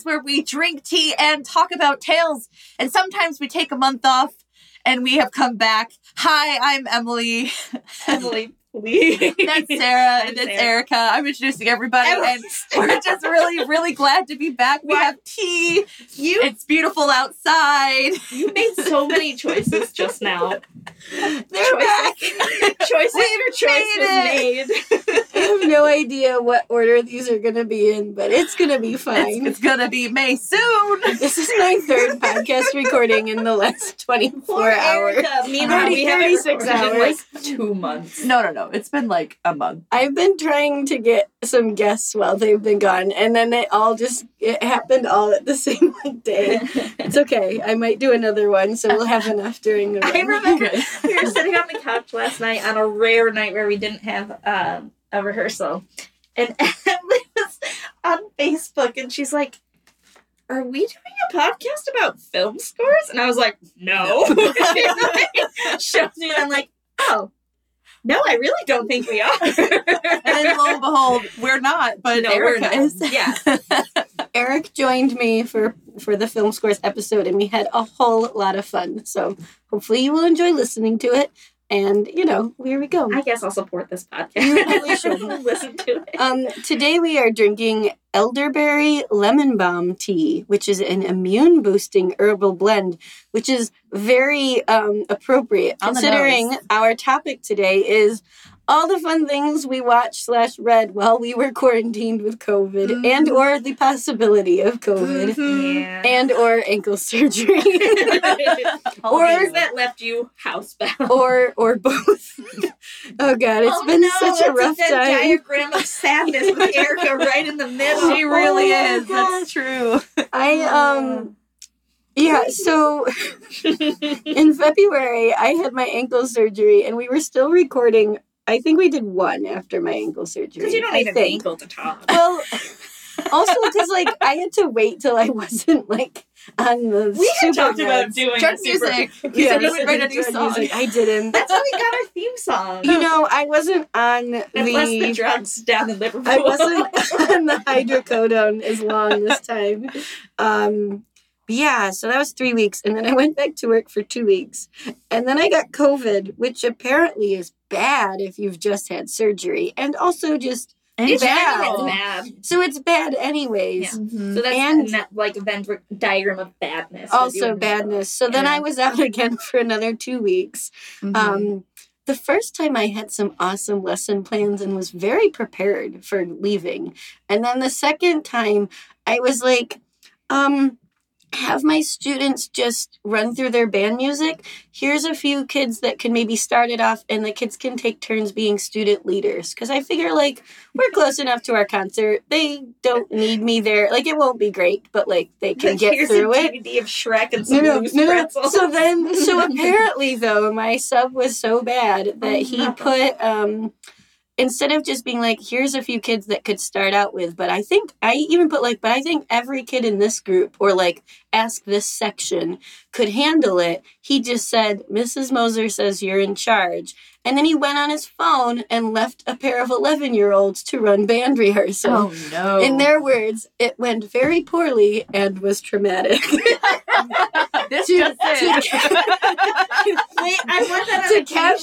podcast where we drink tea and talk about tales. And sometimes we take a month off and we have come back. Hi, I'm Emily. Emily, please. That's Sarah I'm and it's Erica. I'm introducing everybody oh. and we're just really, really glad to be back. We have tea. you It's beautiful outside. you made so many choices just now. They're Choices. back. Choices choice was made made. I have no idea what order these are going to be in, but it's going to be It's, fine. it's gonna be May soon. This is my third podcast recording in the last 24 Poor hours. Erica. Meanwhile, we haven't 36 recorded in, like two months. No, no, no. It's been like a month. I've been trying to get some guests while they've been gone, and then it all just it happened all at the same day. It's okay. I might do another one, so we'll have enough during the I run. remember Good. we were sitting on the couch last night on a rare night where we didn't have um, a rehearsal, and Emily was on Facebook, and she's like, "Are we doing a podcast about film scores?" And I was like, "No." she like, shows me, and I'm like, "Oh, no, I really don't think we are." And then lo and behold, we're not, but No, we're Erica not. is. Yeah. Eric joined me for for the film scores episode, and we had a whole lot of fun. So hopefully you will enjoy listening to it. And you know, here we go. I guess I'll support this podcast. You really should. listen to it. Um, today we are drinking elderberry lemon balm tea, which is an immune boosting herbal blend, which is very um, appropriate On considering our topic today is all the fun things we watched slash read while we were quarantined with COVID Mhm. and or the possibility of COVID Mhm. Yeah. and or ankle surgery Or-. Things that left you housebound. or or both. oh god, it's Oh, been no, such a rough Venn time. diagram of sadness with Erica right in the middle. She really Oh is. That's true. I um yeah, so in February I had my ankle surgery and we were still recording. I think we did one after my ankle surgery. Because you don't I need an think. ankle to talk. Well, also because like I had to wait till I wasn't like on the We had super talked about doing Drug a super- music. You Yeah, said you this would write a new song. music. I didn't. That's how we got our theme song. You know, I wasn't on Unless the the. drugs down in Liverpool. I wasn't on the hydrocodone as long this time. Um, but yeah, so that was three weeks. And then I went back to work for two weeks. And then I got COVID, which apparently is bad if you've just had surgery. And also just, it's bad. bad. So it's bad anyways. Yeah. So that's And- not like a Venn diagram of badness. Also doing badness. So then Yeah. I was out again for another two weeks. Mhm. Um, the first time I had some awesome lesson plans and was very prepared for leaving. And then the second time I was like, um, have my students just run through their band music. Here's a few kids that can maybe start it off, and the kids can take turns being student leaders. Because I figure, like, we're close enough to our concert. They don't need me there. Like, it won't be great, but, like, they can Like, get here's through a it. DVD of Shrek and some no, loose no, pretzels. So then, so apparently, though, my sub was so bad that Oh, he put um instead of just being like, here's a few kids that could start out with, but I think I even put like, but I think every kid in this group or like ask this section could handle it. He just said, Mrs. Moser says you're in charge. And then he went on his phone and left a pair of 11 year olds to run band rehearsal. oh no. In their words, it went very poorly and was traumatic. this to- just in. Wait, I want that To on a cap-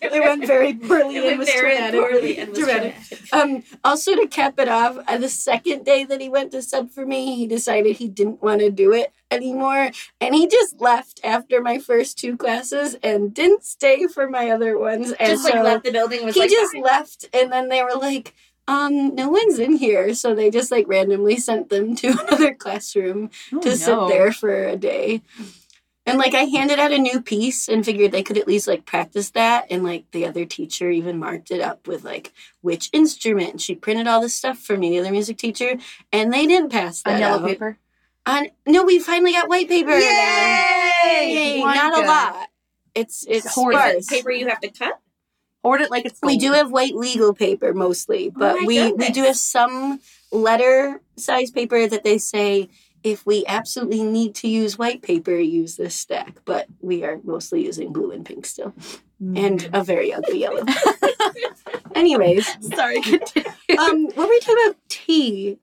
it went very poorly It and was very traumatic. poorly and was Dramatic. Um, also to cap it off, uh, the second day that he went to sub for me, he decided he didn't want to do it anymore, and he just left after my first two classes and didn't stay for my other ones. And Just so like left the building was he like just "Bye." left, and then they were like. Um, no one's in here, so they just like randomly sent them to another classroom Oh, to sit there for a day. And like I handed out a new piece and figured they could at least like practice that. And like the other teacher even marked it up with like which instrument. She printed all this stuff for me, the other music teacher, and they didn't pass that on yellow out. paper. On no, we finally got white paper. Yay! Yay! Not a lot. It's it's Hoard it. paper you have to cut. Hoard it like it's We do have white legal paper mostly, but Oh we we do have some letter size paper that they say if we absolutely need to use white paper, use this stack. But we are mostly using blue and pink still, Mm. and a very ugly yellow. Anyways, Sorry, um, what were we talking about? Tea.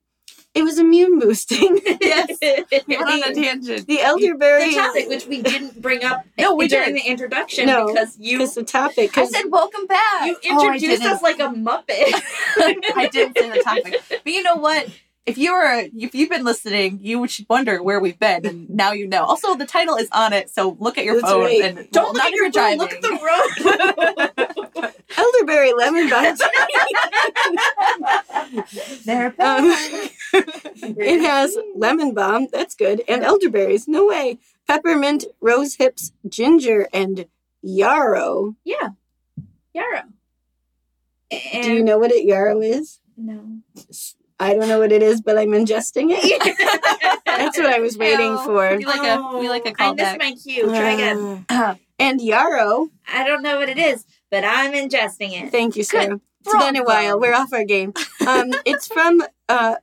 It was immune boosting. Yes. the We went on a tangent. The elderberry. topic, which we didn't bring up No, we during did. the introduction No, because you Because the topic. I said welcome back. you Oh, introduced didn't. us like a muppet. I didn't say the topic. But you know what? If you were if you've been listening, you should wonder where we've been, and now you know. Also, the title is on it, so look at your That's phone right. and Don't well, look at your phone. driving. Look at the road. elderberry lemon buds. They're Um, it has lemon balm. That's good. And elderberries. No way. Peppermint, rose hips, ginger, and yarrow. yeah, Yarrow. And Do you know what a yarrow is? no. I don't know what it is, but I'm ingesting it. That's what I was waiting Ew. for. We like a we like a Oh, I missed my cue. Try again. Ah. and yarrow. I don't know what it is, but I'm ingesting it. Thank you, Sarah. It's been a while. We're off our game. Um, it's from uh,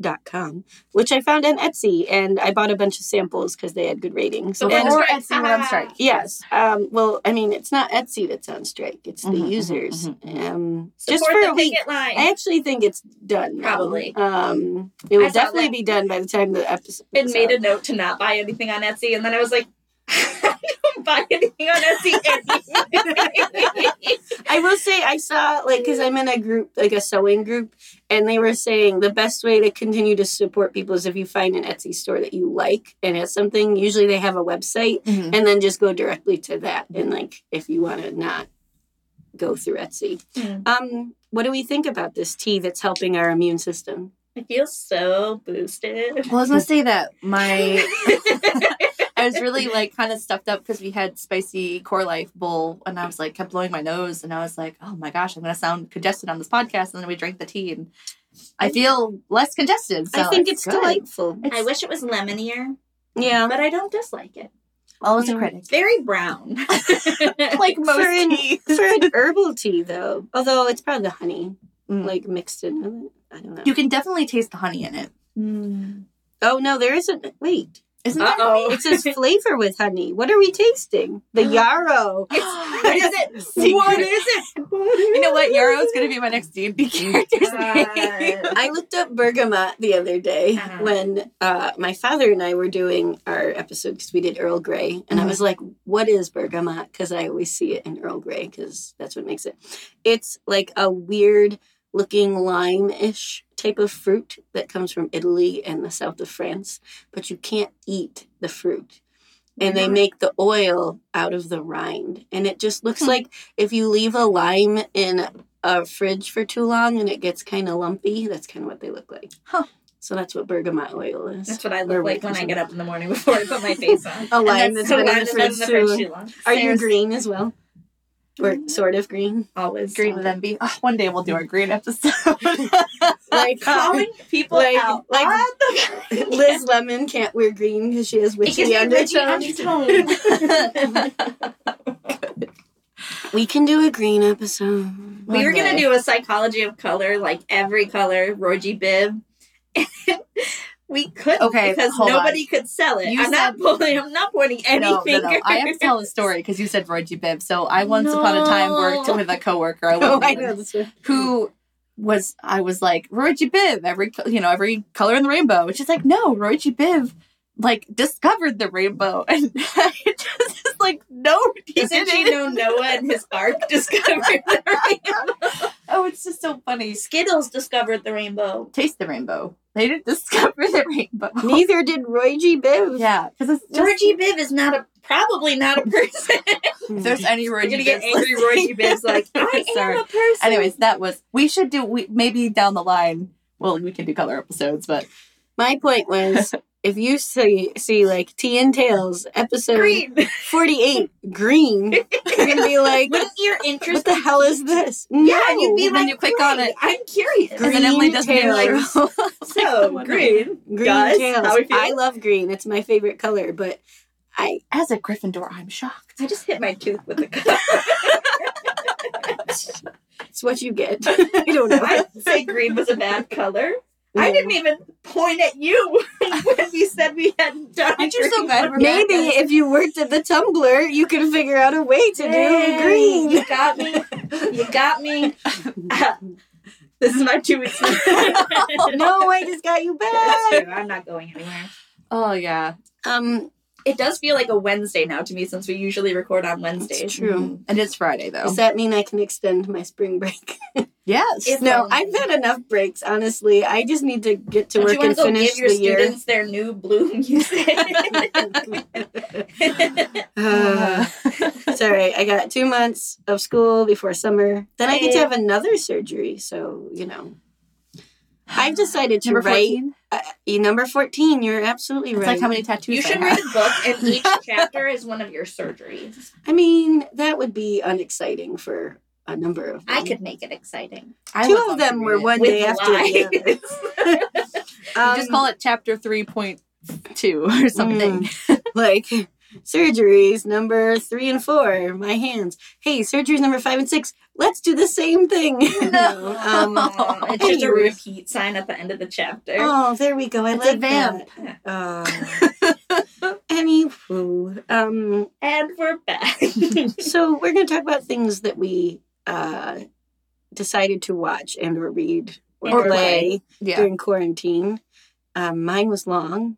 bohemianpeddler.com, which I found on Etsy, and I bought a bunch of samples because they had good ratings. So And- or. Etsy, we're on strike. yes. Um, well, I mean, it's not Etsy that's on strike; it's the Mhm, mhm, users. mhm. Um, just for the a week. line. I actually think it's done. Probably. Um, it will definitely that. be done by the time the episode. It made out. a note to not buy anything on Etsy, and then I was like, I don't buy anything on Etsy. I will say I saw like because I'm in a group like a sewing group, and they were saying the best way to continue to support people is if you find an Etsy store that you like and has something. Usually they have a website, Mhm. and then just go directly to that. And like if you want to not go through Etsy, Hmm. um, what do we think about this tea that's helping our immune system? I feel so boosted. Well, I was gonna say that my I was really like kind of stuffed up because we had spicy core life bowl, and I was like kept blowing my nose, and I was like, oh my gosh, I'm gonna sound congested on this podcast, and then we drank the tea, and I feel less congested. So I think it's, good. delightful. It's, I wish it was lemonier, Yeah. but I don't dislike it. always a Mm. critic. It's very brown. like most For an-. For an herbal tea, though, although it's probably the honey Mm. like mixed in with it. I don't know. You can definitely taste the honey in it. oh no, there isn't. Wait, Isn't there Uh-oh. It says flavor with honey. What are we tasting? The yarrow. what is it? Secret. What is it? You know what? Yarrow is gonna be my next D and D character's name. I looked up bergamot the other day Uh-huh. when uh, my father and I were doing our episode because we did Earl Grey, and I Mhm. was like, "What is bergamot?" Because I always see it in Earl Grey because that's what makes it. It's like a weird looking lime-ish type of fruit that comes from Italy and the south of France, but you can't eat the fruit. And they make the oil out of the rind. And it just looks Hmm. like if you leave a lime in a fridge for too long and it gets kind of lumpy, that's kind of what they look like. Huh. So that's what bergamot oil is. That's what I Or look like when I get up in the morning before I put my face on. A lime that's that's been in the fridge too. fridge too long. Are you green as well? Or mm-hmm. sort of green? Always Green with envy. Oh, one day we'll do our green episode. Like calling people Like- out. like- the- Liz Lemon can't wear green because she has witchy Because undertones. undertones. We can do a green episode. we were One gonna do a psychology of color, like every color, Roy G. Biv. We couldn't Okay, because nobody could sell it. You I'm not pulling. I'm not pointing any no, no, fingers. no. I have to tell a story because you said Roy G. Biv. So I once upon a time worked with a coworker I Oh, I know this one. who was I was like Roy G. Biv, every you know every color in the rainbow. And she's like, no, Roy G. Biv like discovered the rainbow, and it just is like, no, he Doesn't didn't. you know Noah and his ark discovered the rainbow? Oh, it's just so funny. Skittles discovered the rainbow. Taste the rainbow. They didn't discover the rainbow. Neither did Roy G. Biv. Yeah, because Roy G. Biv is not a probably not a person. if there's any Roy G. gonna get Bivs angry. Roy G. Biv's like, I Sorry. am a person. Anyways, that was we should do we maybe down the line. Well, we can do color episodes, but My point was if you see see like Tea and Tails episode green. 48 green, you're gonna be like, Wouldn't your interest? what the hell is this? Yeah, you'd be then like, you click on it." I'm curious. and then Emily Green doesn't even like. So oh, green. green Guys, tails. how we feel? I love green. It's my favorite color, but I As a Gryffindor, I'm shocked. I just hit my tooth with the cup. it's what you get. I don't know. I didn't say green was a bad color. I didn't even point at you when we said we had done. Aren't you so green glad one. we're Maybe back? if you worked at the Tumblr, you could figure out a way to do Hey, green. You got me. You got me. this is my two weeks. no, I just got you That's back. true. I'm not going anywhere. Oh yeah, Um, It does feel like a Wednesday now to me since we usually record on Wednesdays. It's true. Mhm. and it's Friday though. does that mean I can extend my spring break? yes. If no, only. I've had enough breaks. Honestly, I just need to get to Don't work you want and go finish give your the year. students their new blue music? Uh, sorry, I got two months of school before summer. Then I get to have another surgery. So you know, I've decided to Number write. 14? Uh, uh, number fourteen. You're absolutely It's right. like how many tattoos you I should have. read a book, and each chapter is one of your surgeries. I mean, that would be unexciting for a number of. Them. I could make it exciting. I Two would of love to them read were it. one With day after the lies. other. You just um, call it chapter three point two or something. Mm, like surgeries number three and four. My hands. Hey, surgeries number five and six. Let's do the same thing. No. um, it's just a repeat sign at the end of the chapter. oh, there we go. I It's a like vamp. that. Uh, anywho, um, And we're back. so we're going to talk about things that we uh, decided to watch and or read or, Or play Yeah. during quarantine. Um, mine was long.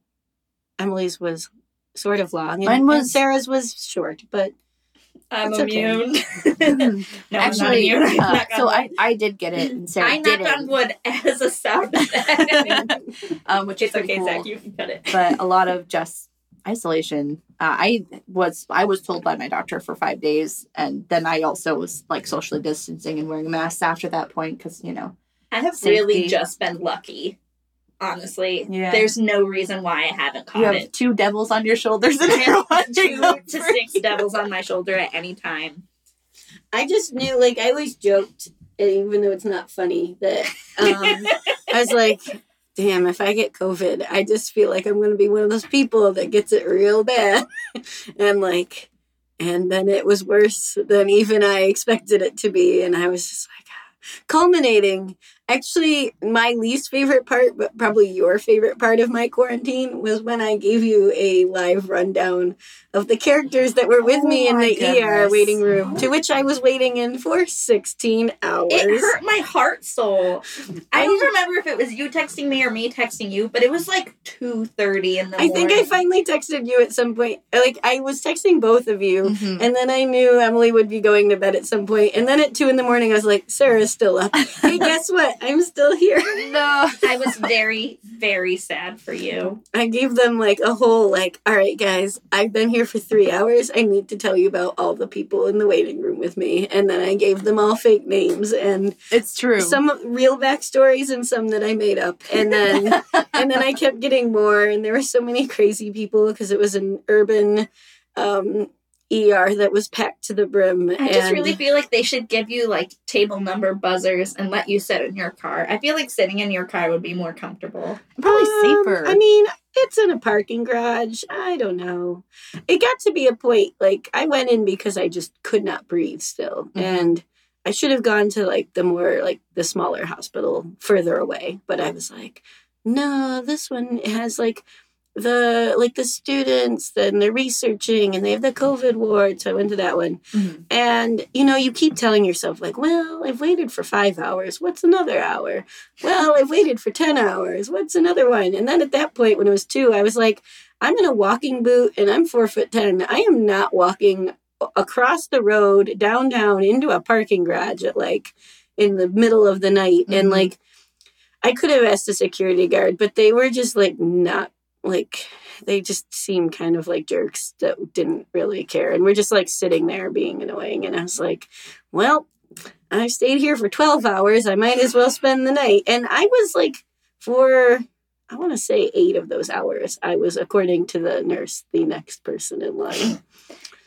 Emily's was sort of long. And, Mine and was- Sarah's was short, but I'm That's okay. immune. no, I'm not Actually, immune. I'm uh, so. I, I did get it and Sarah I knocked didn't. on wood as a sound effect. um, which is it's okay, cool. Zach. You can cut it. but a lot of just isolation. Uh, I was I was told by my doctor for five days, and then I also was like socially distancing and wearing a mask after that point because you know I have Safety. really just been lucky. Honestly, Yeah. there's no reason why I haven't you caught have it. two devils on your shoulders and I you're have watching two to six you. devils on my shoulder at any time. I just knew, like, I always joked, and even though it's not funny, that um, I was like, damn, if I get COVID, I just feel like I'm going to be one of those people that gets it real bad. and, like, and then it was worse than even I expected it to be. And I was just like, ah. culminating. Actually, my least favorite part, but probably your favorite part of my quarantine, was when I gave you a live rundown of the characters that were with Oh me in the ER waiting room, to which I was waiting in for 16 hours. It hurt my heart soul. I don't remember if it was you texting me or me texting you, but it was like two thirty in the I think I finally texted you at some point. Like, I was texting both of you. Mhm. And then I knew Emily would be going to bed at some point. And then at two in the morning, I was like, Sarah's still up. hey, guess what? I'm still here. No. I was very, very sad for you. I gave them like a whole, like, all right, guys, I've been here for three hours. I need to tell you about all the people in the waiting room with me. And then I gave them all fake names and It's true. some real backstories and some that I made up. And then and then I kept getting more, and there were so many crazy people because it was an urban um, ER that was packed to the brim. I just really feel like they should give you like table number buzzers and let you sit in your car. I feel like sitting in your car would be more comfortable. Probably Um, safer. I mean, it's in a parking garage. I don't know. It got to be a point like I went in because I just could not breathe still, Mhm. and I should have gone to like the more like the smaller hospital further away. But I was like, no, this one has like the like the students and they're researching and they have the covid ward so i went to that one. Mhm. and you know you keep telling yourself like well i've waited for five hours what's another hour? Well i've waited for 10 hours what's another one? And then at that point when it was two i was like i'm in a walking boot and i'm four foot ten. I am not walking across the road downtown into a parking garage at like in the middle of the night. And Mhm. like i could have asked a security guard but they were just like not like they just seemed kind of like jerks that didn't really care and we're just like sitting there being annoying and i was like well i stayed here for 12 hours i might as well spend the night and i was like for i want to say eight of those hours i was according to the nurse the next person in line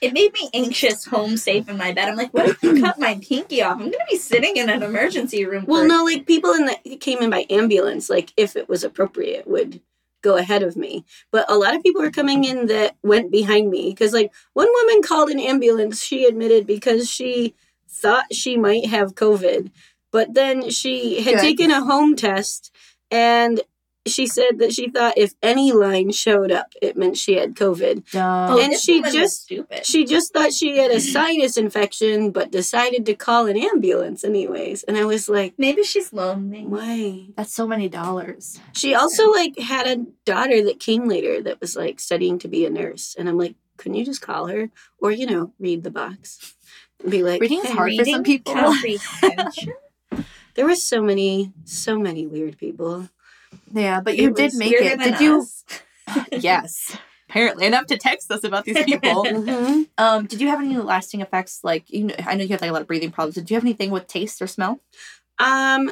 It made me anxious, home safe in my bed. I'm like, what if I cut my pinky off? I'm gonna be sitting in an emergency room. well no like people in the came in by ambulance like if it was appropriate would go ahead of me. But a lot of people were coming in that went behind me because like one woman called an ambulance she admitted because she thought she might have covid but then she had taken a home test and she said that she thought if any line showed up, it meant she had COVID. Dumb. Oh, and this she just- stupid. She just thought she had a sinus infection, but decided to call an ambulance anyways. And I was like, Maybe she's lonely. why? That's so many dollars. She also like had a daughter that came later that was like studying to be a nurse, and I'm like, couldn't you just call her or you know read the box and be like, Reading is "Hey." hard for some people. There were so many, so many weird people. Yeah, but you It did make it. than Did you? yes. Apparently enough to text us about these people. Mhm. um, did you have any lasting effects? Like you know, I know you have like a lot of breathing problems. Did you have anything with taste or smell? Um,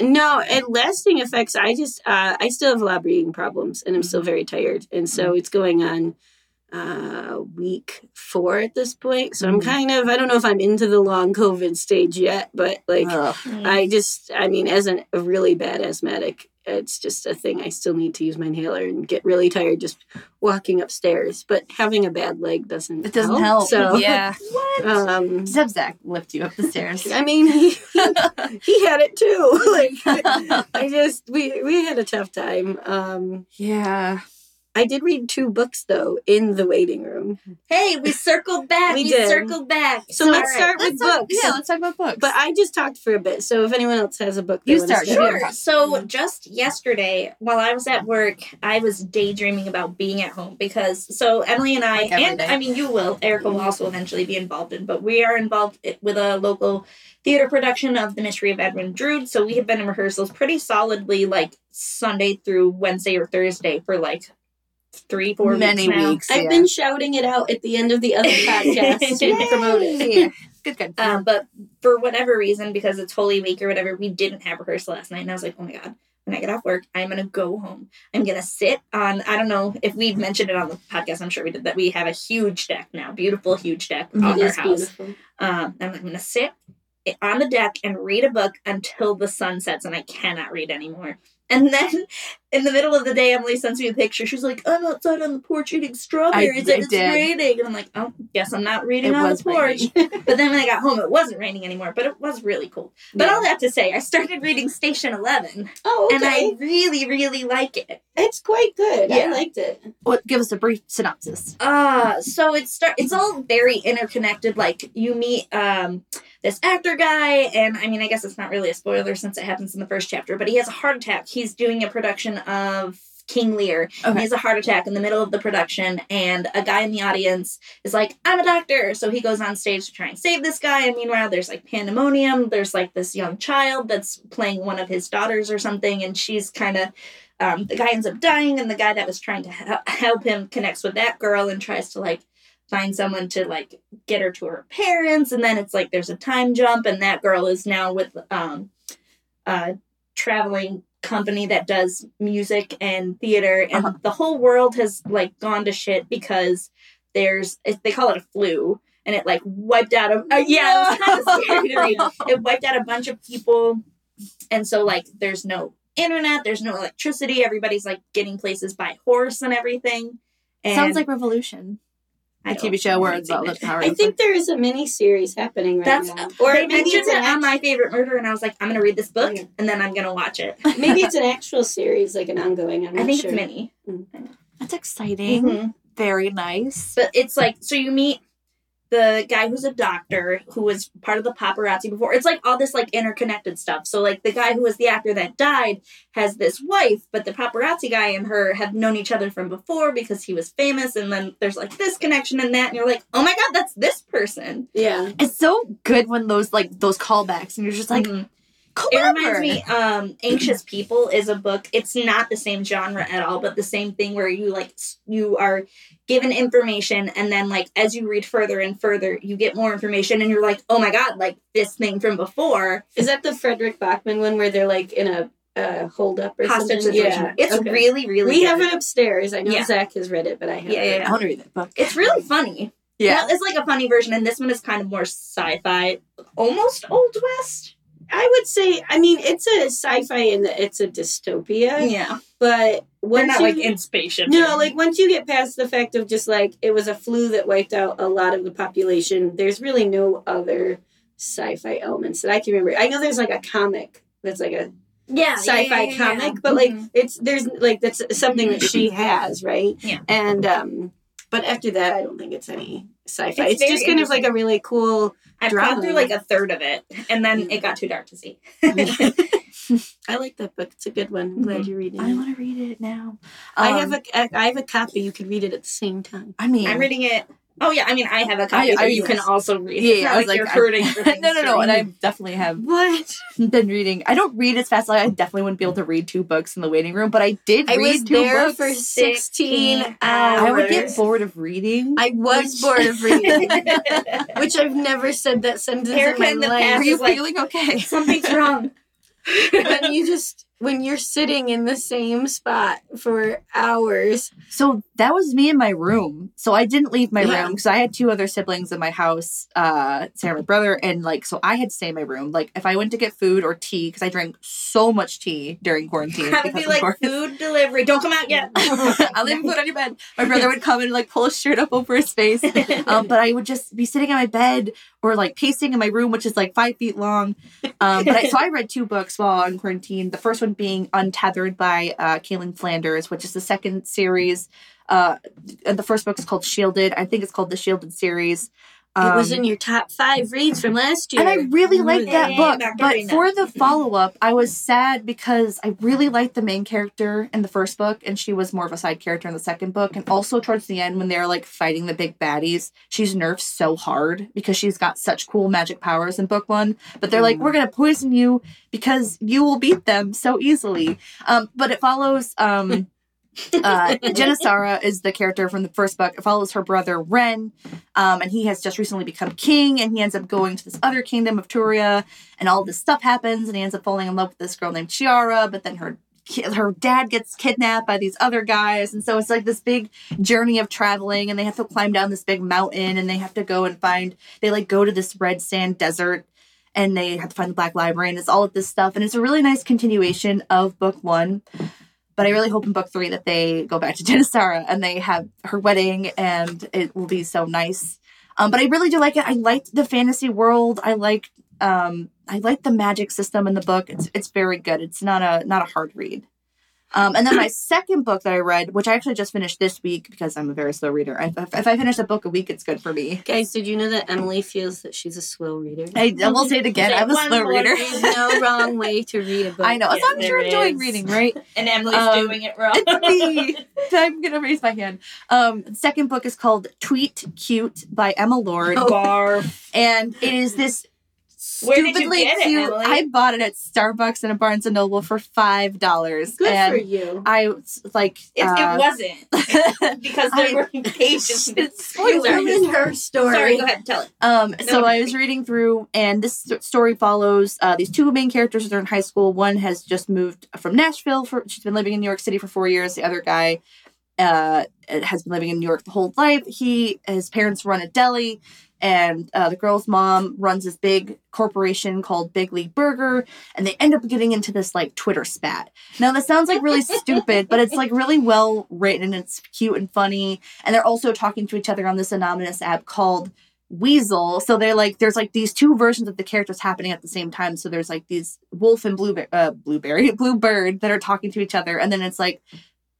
no, and lasting effects. I just, uh, I still have a lot of breathing problems, and I'm still very tired, and so it's going on uh week four at this point so i'm Mhm. kind of i don't know if i'm into the long covid stage yet but like Ugh. I just, I mean, as an, a really bad asthmatic, it's just a thing. I still need to use my inhaler and get really tired just walking upstairs. But having a bad leg doesn't. It doesn't help. So, yeah. What? um, Just have Zach lift you up the stairs. I mean, he, he had it too. like, I just, we we had a tough time. Um, yeah. I did read two books though in the waiting room, hey, we circled back. We We, did. circled back. So let's All start with Let's talk, books. yeah, let's talk about books. but I just talked for a bit. So if anyone else has a book, You start. Sure. So just yesterday, while I was at work, I was daydreaming about being at home because so Emily and I, Like and day. I mean you will, Erica will also eventually be involved in, but we are involved with a local theater production of The Mystery of Edwin Drood. So we have been in rehearsals pretty solidly, like Sunday through Wednesday or Thursday for like three, four Many weeks now. weeks. I've yeah. been shouting it out at the end of the other podcast to promote it. Yeah. Good, good. Um, but for whatever reason, because it's Holy Week or whatever, we didn't have rehearsal last night. And I was like, oh my God, when I get off work, I'm going to go home. I'm going to sit on, I don't know if we've mentioned it on the podcast. I'm sure we did that. We have a huge deck now, beautiful, huge deck on It our house. beautiful. Um, I'm going to sit on the deck and read a book until the sun sets and I cannot read anymore. And then in the middle of the day, Emily sends me a picture. She's like, I'm outside on the porch eating strawberries I and it's did. raining. And I'm like, oh, guess I'm not reading It on the porch. But then when I got home, it wasn't raining anymore, but it was really cool. But all that to say, I started reading Station 11, Oh, okay. and. I really, really like it. it's quite good. I liked it. What, give us a brief synopsis. Uh, so it's start. It's all very interconnected. Like you meet um this actor guy, and I mean, I guess it's not really a spoiler since it happens in the first chapter. But he has a heart attack. He's doing a production of King Lear. Okay. He has a heart attack in the middle of the production, and a guy in the audience is like, "I'm a doctor," so he goes on stage to try and save this guy. And meanwhile, there's like pandemonium. There's like this young child that's playing one of his daughters or something, and she's kind of um, the guy ends up dying, and the guy that was trying to help him connects with that girl and tries to like find someone to like get her to her parents, and then it's like there's a time jump, and that girl is now with um, a traveling company that does music and theater, and Uh-huh. the whole world has like gone to shit because there's they call it a flu. And it like wiped out a uh, yeah, it was kind of scary to read. It wiped out a bunch of people, and so like there's no internet, there's no electricity. Everybody's like getting places by horse and everything. And Sounds like Revolution. I TV show where it's all the power. I think there is a mini series happening right That's now. or Or they maybe mentioned it's, an it on act- my favorite murder, and I was like, I'm gonna read this book, Yeah. and then I'm gonna watch it. maybe it's an actual series, like an ongoing. I'm I not think sure. it's mini, That's exciting. Mhm. Very nice. but it's like so you meet the guy who's a doctor who was part of the paparazzi before. It's like all this like interconnected stuff. So like the guy who was the actor that died has this wife, but the paparazzi guy and her have known each other from before because he was famous, and then there's like this connection and that, and you're like, oh my god, that's this person. Yeah. It's so good when those like those callbacks and you're just like, Mhm. Clever. It reminds me, um, Anxious People is a book. It's not the same genre at all, but the same thing where you like you are given information and then like as you read further and further, you get more information and you're like, oh my god, like this thing from before Is that the Fredrik Backman one where they're like in a uh, hold up or hostage something? situation. Yeah. It's okay. really, really We good. have it upstairs. I know Yeah. Zach has read it, but I haven't. Yeah, yeah, I yeah. want to read that book. It's really funny. Yeah. Well, it's like a funny version, and this one is kind of more sci-fi, almost old west. I would say, I mean, it's a sci-fi and it's a dystopia, Yeah, but we're once not you, like in spaceship. no, like once you get past the fact of just like it was a flu that wiped out a lot of the population, there's really no other sci-fi elements that I can remember. I know there's like a comic that's like a Yeah, sci-fi yeah, yeah, yeah, comic, yeah. but like Mhm. it's there's like that's something that she has, right? Yeah. And um, but after that, I don't think it's any sci-fi. It's It's, just kind of like a really cool. I've gone through like a third of it, and then it got too dark to see. I like that book. It's a good one. I'm glad you're reading it. I want to read it now. I Um, have a I have a copy. You could read it at the same time. I mean, I'm reading it. Oh yeah, I mean I have a copy, I- I- you can also read. Yeah, yeah, I was like you're like, hurting. I- for things no, no, no. And I definitely have What? been reading. I don't read as fast. Like I definitely wouldn't be able to read two books in the waiting room, but I did I read was two there books. for 16 16 hours. I would get bored of reading. I was Which- bored of reading, which I've never said that sentence Erica in in my the life. Are you was like- feeling okay? Something's wrong. when you just when you're sitting in the same spot for hours. So that was me in my room. So I didn't leave my Yeah. room because I had two other siblings in my house, uh, Sarah, my brother, and like, so I had to stay in my room. Like, if I went to get food or tea, because I drank so much tea during quarantine. Because be like course. food delivery. Don't come out yet. I'll leave food on your bed. My brother would come and like pull his shirt up over his face. Um, but I would just be sitting on my bed or like pacing in my room, which is like five feet long. Um, but I, so I read two books while on quarantine. The first one being Untethered by uh, KayLynn Flanders, which is the second series. Uh, the first book is called Shielded. I think it's called the Shielded series. It was Um, in your top five reads from last year. and I really liked that book. But for the follow up, I was sad because I really liked the main character in the first book, and she was more of a side character in the second book. And also towards the end, when they're like fighting the big baddies, she's nerfed so hard because she's got such cool magic powers in book one. But they're like, Mm. we're gonna poison you because you will beat them so easily. Um, but it follows. Um, uh, Janisara is the character from the first book. It follows her brother Ren, um, and he has just recently become king, and he ends up going to this other kingdom of Turia, and all this stuff happens, and he ends up falling in love with this girl named Chiara, but then her her dad gets kidnapped by these other guys, and so it's like this big journey of traveling, and they have to climb down this big mountain, and they have to go and find they like go to this red sand desert. And they have to find the Black Library, and it's all of this stuff. And it's a really nice continuation of book one. But I really hope in book three that they go back to Janisara and they have her wedding and it will be so nice. Um, but I really do like it. I liked the fantasy world. I liked um, I liked the magic system in the book. It's it's very good. It's not a not a hard read. Um, and then my second book that I read, which I actually just finished this week because I'm a very slow reader. If, if I finish a book a week, it's good for me. Guys, did you know that Emily feels that she's a slow reader? I, I will say it again. I'm a one slow more reader. There's no wrong way to read a book. I know. As long as you're there enjoying reading, right? And Emily's Um, doing it wrong. It's me. I'm gonna raise my hand. Um, second book is called Tweet Cute by Emma Lord, Barf. and it is this Where did you stupidly get it, cute. Emily? I bought it at Starbucks and a Barnes and Noble for five dollars. Good and for you. I was like, It, uh, it wasn't because there I- were pages. with It's spoilers. spoilers. her story. Sorry, go ahead, tell it. Um, so No, I was reading through, and this story follows uh, these two main characters. They're in high school. One has just moved from Nashville. For she's been living in New York City for four years. The other guy uh, has been living in New York the whole life. He his parents run a deli, and uh, the girl's mom runs this big corporation called Big League Burger. And they end up getting into this like Twitter spat. Now that sounds like really stupid, but it's like really well written. And it's cute and funny, and they're also talking to each other on this anonymous app called Weazel. So they're like, there's like these two versions of the characters happening at the same time. So there's like these wolf and blueberry, uh, blueberry, bluebird that are talking to each other, and then it's like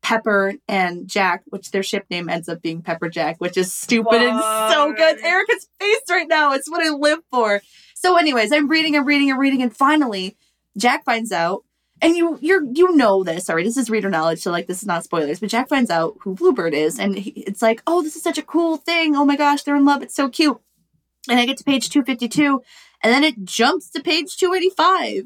Pepper and Jack, which their ship name ends up being Pepper Jack, which is stupid and so good. Erica's face right now, it's what I live for. So, anyways, I'm reading, I'm reading, I'm reading, and finally, Jack finds out. And you you're you know this already. This is reader knowledge, so like this is not spoilers. But Jack finds out who Bluebird is, and he, it's like, oh, this is such a cool thing. Oh my gosh, they're in love. It's so cute. And I get to page two fifty two, and then it jumps to page two eighty five,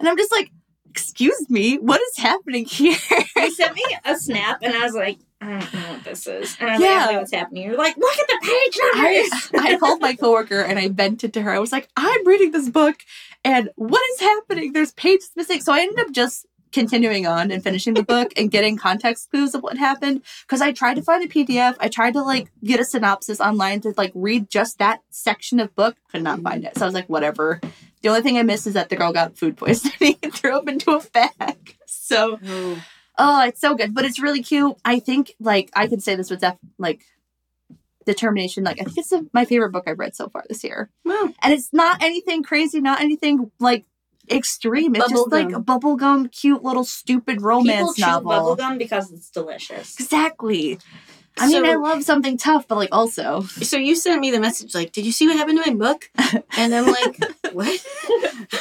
and I'm just like, excuse me, what is happening here? You sent me a snap, and I was like, I don't know what this is. And I was Yeah. like, I know what's happening. You're like, look at the page I. I called my coworker and I vented to her. I was like, I'm reading this book and what is happening? There's pages missing. So I ended up just continuing on and finishing the book and getting context clues of what happened because I tried to find a PDF. I tried to like get a synopsis online to like read just that section of book, could not find it. So I was like, whatever. The only thing I missed is that the girl got food poisoning and threw up into a bag. So Oh. Oh, it's so good, but it's really cute. I think like I can say this with def- like determination. Like I think it's the, my favorite book I've read so far this year, Well, and it's not anything crazy, not anything like extreme. It's just like a Bubblegum. cute little stupid People romance chew novel. bubblegum because it's delicious. Exactly. I mean, So- I love something tough, but like also. So you sent me the message like, "Did you see what happened to my book?" And I'm like, "What?"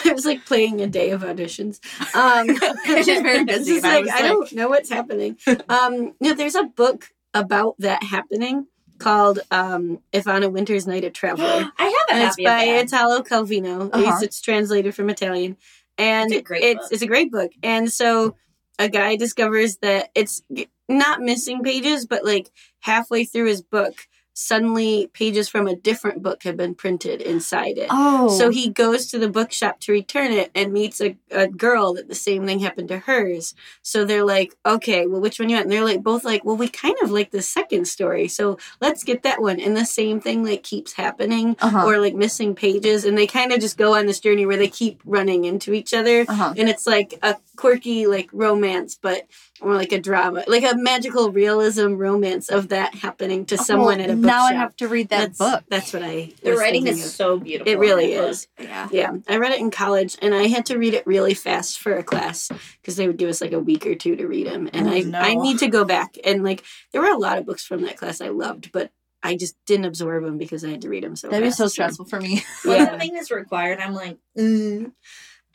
I was like playing a day of auditions. Um, She's very busy, Just I like, I, like- don't know what's happening. Um, no, there's a book about that happening called um, "If on a Winter's Night a Traveler." I have and it's by. Italo Calvino. Uh-huh. It's, it's translated from Italian, and It's a great it's book. it's a great book. And so a guy discovers that it's not missing pages, but like halfway through his book, suddenly pages from a different book have been printed inside it. Oh. So he goes to the bookshop to return it and meets a, a girl that the same thing happened to hers. So they're like, okay, well, which one you want? And they're like, both like, well, we kind of like the second story. So let's get that one. And the same thing like keeps happening Uh-huh. or like missing pages. And they kind of just go on this journey where they keep running into each other. uh-huh. And it's like a quirky like romance, but more like a drama, like a magical realism romance of that happening to someone Oh, at a bookshop. Now I have to read that that's, book. That's what I. the was writing is of. so beautiful. It really is. Yeah. Yeah, I read it in college, and I had to read it really fast for a class because they would give us like a week or two to read them. And Oh, I, no. I need to go back and like there were a lot of books from that class I loved, but I just didn't absorb them because I had to read them so. That'd be so stressful for me. When Yeah. something is required, I'm like, mm.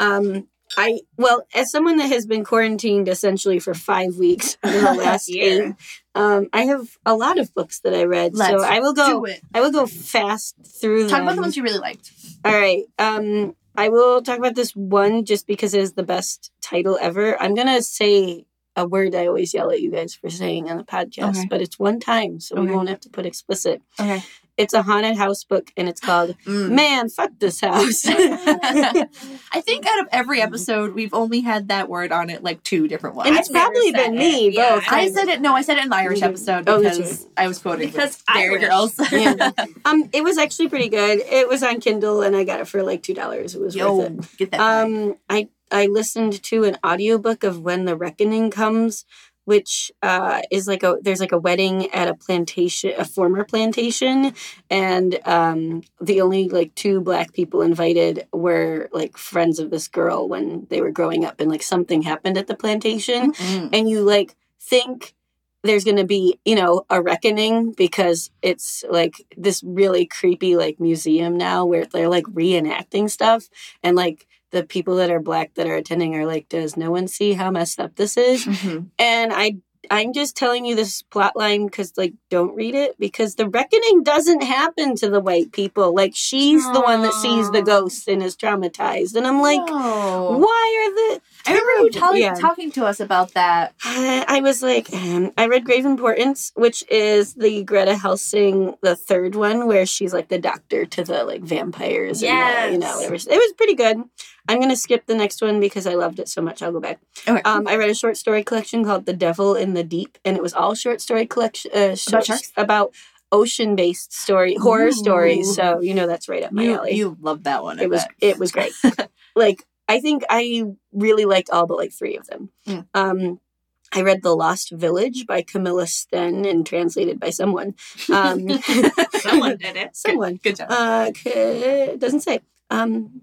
Um, I well, as someone that has been quarantined essentially for five weeks in the last Year. eight, um, I have a lot of books that I read. so Let's I will go. I will go fast through Talk them. about the ones you really liked. All right. Um, I will talk about this one just because it is the best title ever. I'm gonna say a word I always yell at you guys for saying on the podcast, Okay. but it's one time, so we won't have to put explicit. Okay. It's a haunted house book, and it's called Mm. "Man, Fuck This House." I think out of every episode, we've only had that word on it like two different ones. and I've it's probably said been it. me Yeah, both. I said it. No, I said it in the Irish Mhm. episode Oh, because I was quoting Because Derry Irish. Girls. Yeah. Um, it was actually pretty good. It was on Kindle, and I got it for like two dollars. It was worth it. get that. back. Um, I I listened to an audiobook of When the Reckoning Comes, which uh, is like a there's like a wedding at a plantation, a former plantation, and um, the only like two black people invited were like friends of this girl when they were growing up, and like something happened at the plantation, Mm. and you like think there's going to be you know a reckoning because it's like this really creepy like museum now where they're like reenacting stuff. And like the people that are black that are attending are like does no one see how messed up this is Mhm. and i i'm just telling you this plot line because like don't read it because the reckoning doesn't happen to the white people like she's the one that sees the ghosts and is traumatized and i'm like No. why are the I remember you telling, Yeah. talking to us about that. I was like, um, I read Grave Importance, which is the Greta Helsing, the third one, where she's like the doctor to the like vampires. Yeah, you know, whatever. It was pretty good. I'm gonna skip the next one because I loved it so much. I'll go back. Okay. Um, I read a short story collection called The Devil in the Deep, and it was all short story collection uh, short- sharks? about ocean-based story horror Ooh. stories. So you know that's right up my you, alley you love that one. I it was bet. it was great. like I think I really liked all but like three of them. Mm. Um, I read The Lost Village by Camilla Sten and translated by someone. Um, Someone did it. someone. Good job. Uh, it doesn't say. Um,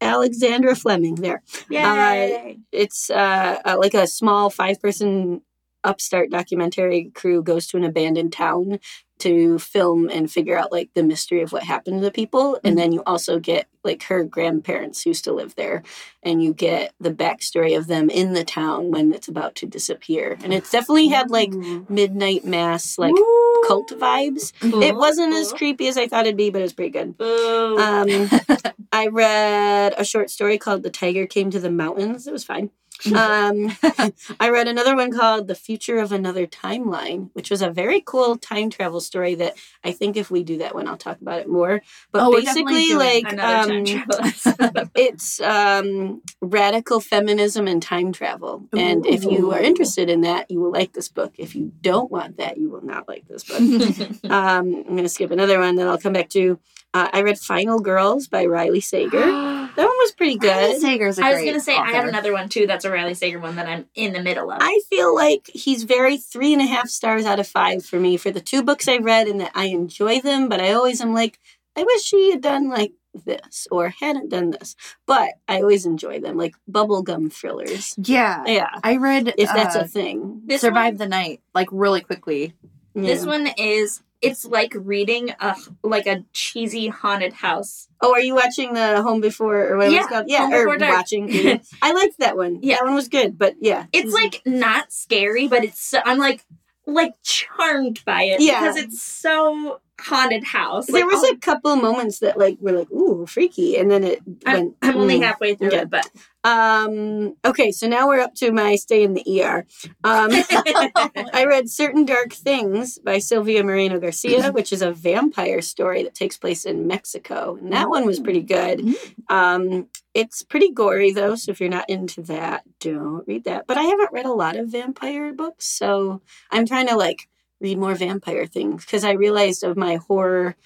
Alexandra Fleming. There. Yay. It's uh, uh, like a small five-person upstart documentary crew goes to an abandoned town to film and figure out like the mystery of what happened to the people and then you also get like her grandparents used to live there and you get the backstory of them in the town when it's about to disappear and it's definitely had like midnight mass like Ooh. cult vibes Cool. it wasn't as creepy as i thought it'd be but it was pretty good um, I read a short story called "The Tiger Came to the Mountains." It was fine. Um, I read another one called "The Future of Another Timeline," which was a very cool time travel story. That I think if we do that one, I'll talk about it more. But Oh, basically, like um, it's um, radical feminism and time travel. And if you are interested in that, you will like this book. If you don't want that, you will not like this book. um, I'm going to skip another one that I'll come back to. Uh, I read Final Girls by Riley Sager. That one was pretty good. Riley good. Sager's a I was gonna say I have another one too. That's a Riley Sager one that I'm in the middle of. I feel like he's very three and a half stars out of five for me for the two books I've read and that I enjoy them, but I always am like, I wish she had done like this or hadn't done this. But I always enjoy them, like bubblegum thrillers. Yeah. Yeah, I read if that's uh, a thing. Survive one, the Night like really quickly. this one is it's like reading a like a cheesy haunted house. Oh, are you watching the Home Before or what it Yeah, was called? Yeah, Home or watching. yeah. I liked that one. Yeah. that one was good. But yeah, It's like not scary, but it's so, I'm like like charmed by it Yeah. because it's so haunted house. there Like, was oh, a couple moments that like were like ooh freaky, and then it I'm, went. I'm only mm. halfway through Yeah. it, but Um. Okay, so now we're up to my stay in the ER. Um, I read Certain Dark Things by Silvia Moreno Garcia, which is a vampire story that takes place in Mexico. And that one was pretty good. Mm. Um, it's pretty gory, though, so if you're not into that, don't read that. But I haven't read a lot of vampire books, so I'm trying to like read more vampire things because I realized of my horror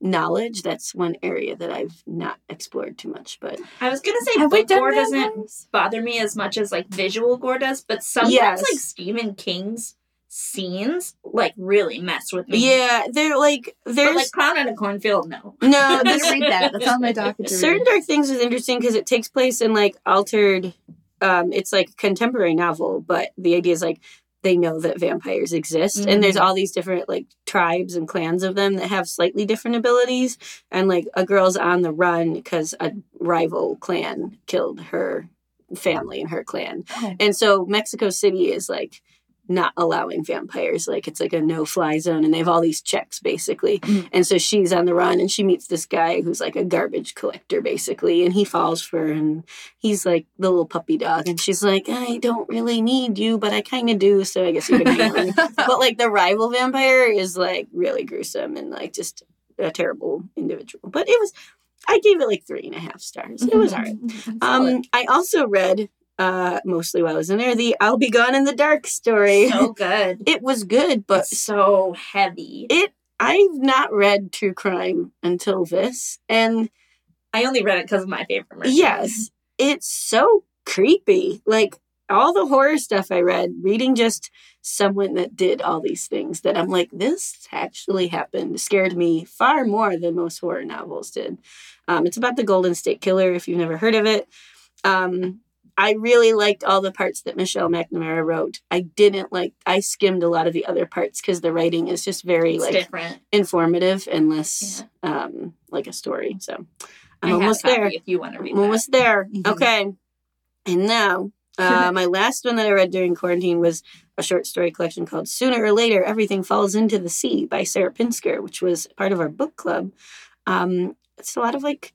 knowledge, that's one area that I've not explored too much. But I was gonna say Have book gore doesn't bother me as much as like visual gore does, but sometimes Yes. like Stephen King's scenes like really mess with me. yeah, they're like, but there's like Clown in a Cornfield, no. no, this read that. That's on my docket. Certain. Dark Things is interesting because it takes place in like altered. Um, it's like a contemporary novel, but the idea is like they know that vampires exist, and there's mm-hmm. all these different like tribes and clans of them that have slightly different abilities, and like a girl's on the run because a rival clan killed her family and her clan, Oh. and so Mexico City is like not allowing vampires like it's like a no fly zone and they have all these checks basically. Mhm. and so she's on the run and she meets this guy who's like a garbage collector basically and he falls for her and he's like the little puppy dog and she's like i don't really need you but i kind of do so i guess you can hang but like the rival vampire is like really gruesome and like just a terrible individual. But it was i gave it like three and a half stars. It was all right. Um i also read uh mostly while i was in there the i'll be gone in the dark story So good. it was good but It's so heavy. it i've not read true crime until this and I only read it because of my favorite murder. yes it's so creepy like all the horror stuff i read reading just someone that did all these things that i'm like this actually happened scared me far more than most horror novels did um, it's about the golden state killer if you've never heard of it um, I really liked all the parts that Michelle McNamara wrote. I didn't like. I skimmed a lot of the other parts because the writing is just very It's like different. informative and less um like a story. So I'm I almost there. If you want to read I'm that. almost there. Mhm. Okay. And now, uh, my last one that I read during quarantine was a short story collection called Sooner or Later Everything Falls into the Sea by Sarah Pinsker, which was part of our book club. Um, it's a lot of like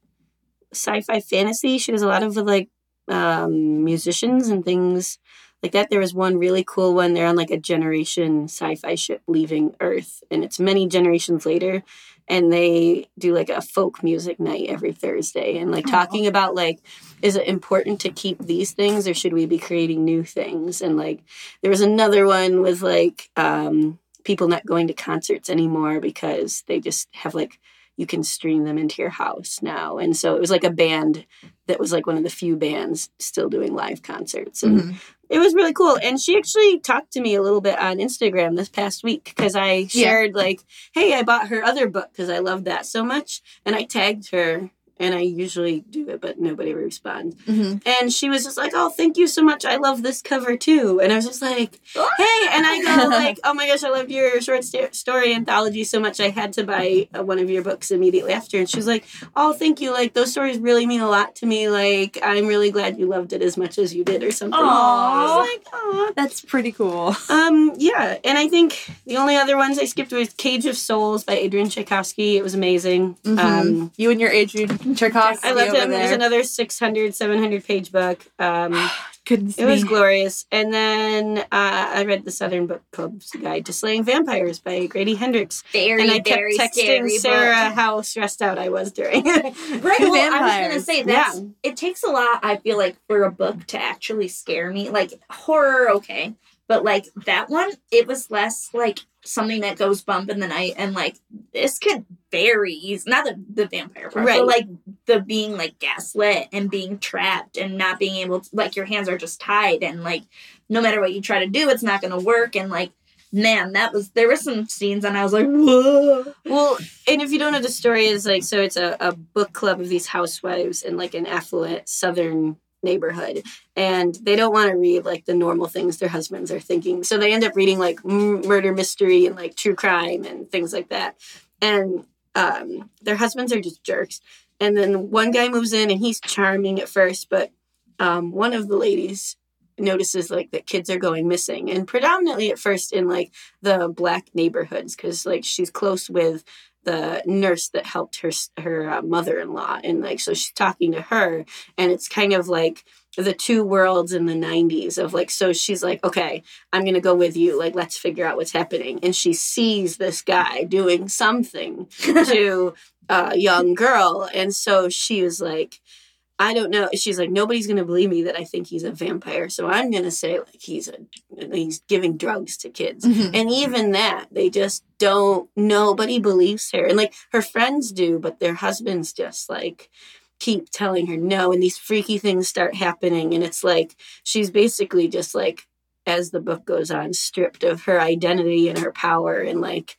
sci fi fantasy. She does a lot of like um, musicians and things like that. There was one really cool one. They're on like a generation sci fi ship leaving Earth, and it's many generations later. And they do like a folk music night every Thursday and like talking about like, is it important to keep these things or should we be creating new things? And like, there was another one with like um, people not going to concerts anymore because they just have like, you can stream them into your house now. And so it was like a band that was like one of the few bands still doing live concerts. And Mhm. it was really cool. And she actually talked to me a little bit on Instagram this past week because I shared, like, hey, I bought her other book because I loved that so much. And I tagged her. And I usually do it, but nobody responds. Mhm. And she was just like, "Oh, thank you so much. I love this cover too." And I was just like, "Hey!" And I go like, "Oh my gosh, I loved your short st- story anthology so much. I had to buy uh, one of your books immediately after." And she was like, "Oh, thank you. Like those stories really mean a lot to me. Like I'm really glad you loved it as much as you did, or something." I Aw. was like, "Aw." That's pretty cool. Um, yeah, and I think the only other ones I skipped was Cage of Souls by Adrian Tchaikovsky. It was amazing. Mhm. Um, you and your Adrian Tchaikovsky I loved over him. It was there. another 600, 700 page book. Um, Goodness it was glorious. And then uh, I read the Southern Book Club's Guide to Slaying Vampires by Grady Hendrix. Very, and I kept texting scary Sarah book. how stressed out I was during Right. it. Well, I was gonna Vampires. say that's it takes a lot. I feel like for a book to actually scare me, like horror, okay, but like that one, it was less like something that goes bump in the night, and like this could very easy. Not the the vampire part, Right. but like the being like gaslit and being trapped and not being able to like your hands are just tied and like no matter what you try to do, it's not gonna work and like man, that was there were some scenes and I was like, whoa. Well, and if you don't know the story, is like so it's a, a book club of these housewives in like an affluent southern neighborhood, and they don't want to read like the normal things their husbands are thinking, so they end up reading like murder mystery and like true crime and things like that, and um, their husbands are just jerks. And then one guy moves in and he's charming at first, but um, one of the ladies notices like that kids are going missing and predominantly at first in like the black neighborhoods because like she's close with the nurse that helped her her uh, mother-in-law and like so she's talking to her and it's kind of like the two worlds in the 90s of like so she's like okay i'm gonna go with you like let's figure out what's happening. And she sees this guy doing something to a young girl and so she was like I don't know. She's like, nobody's gonna believe me that I think he's a vampire. So I'm gonna say like he's a he's giving drugs to kids. Mhm. And even that, they just don't nobody believes her. And like her friends do, but their husbands just like keep telling her no. And these freaky things start happening. And it's like she's basically just like as the book goes on, stripped of her identity and her power and like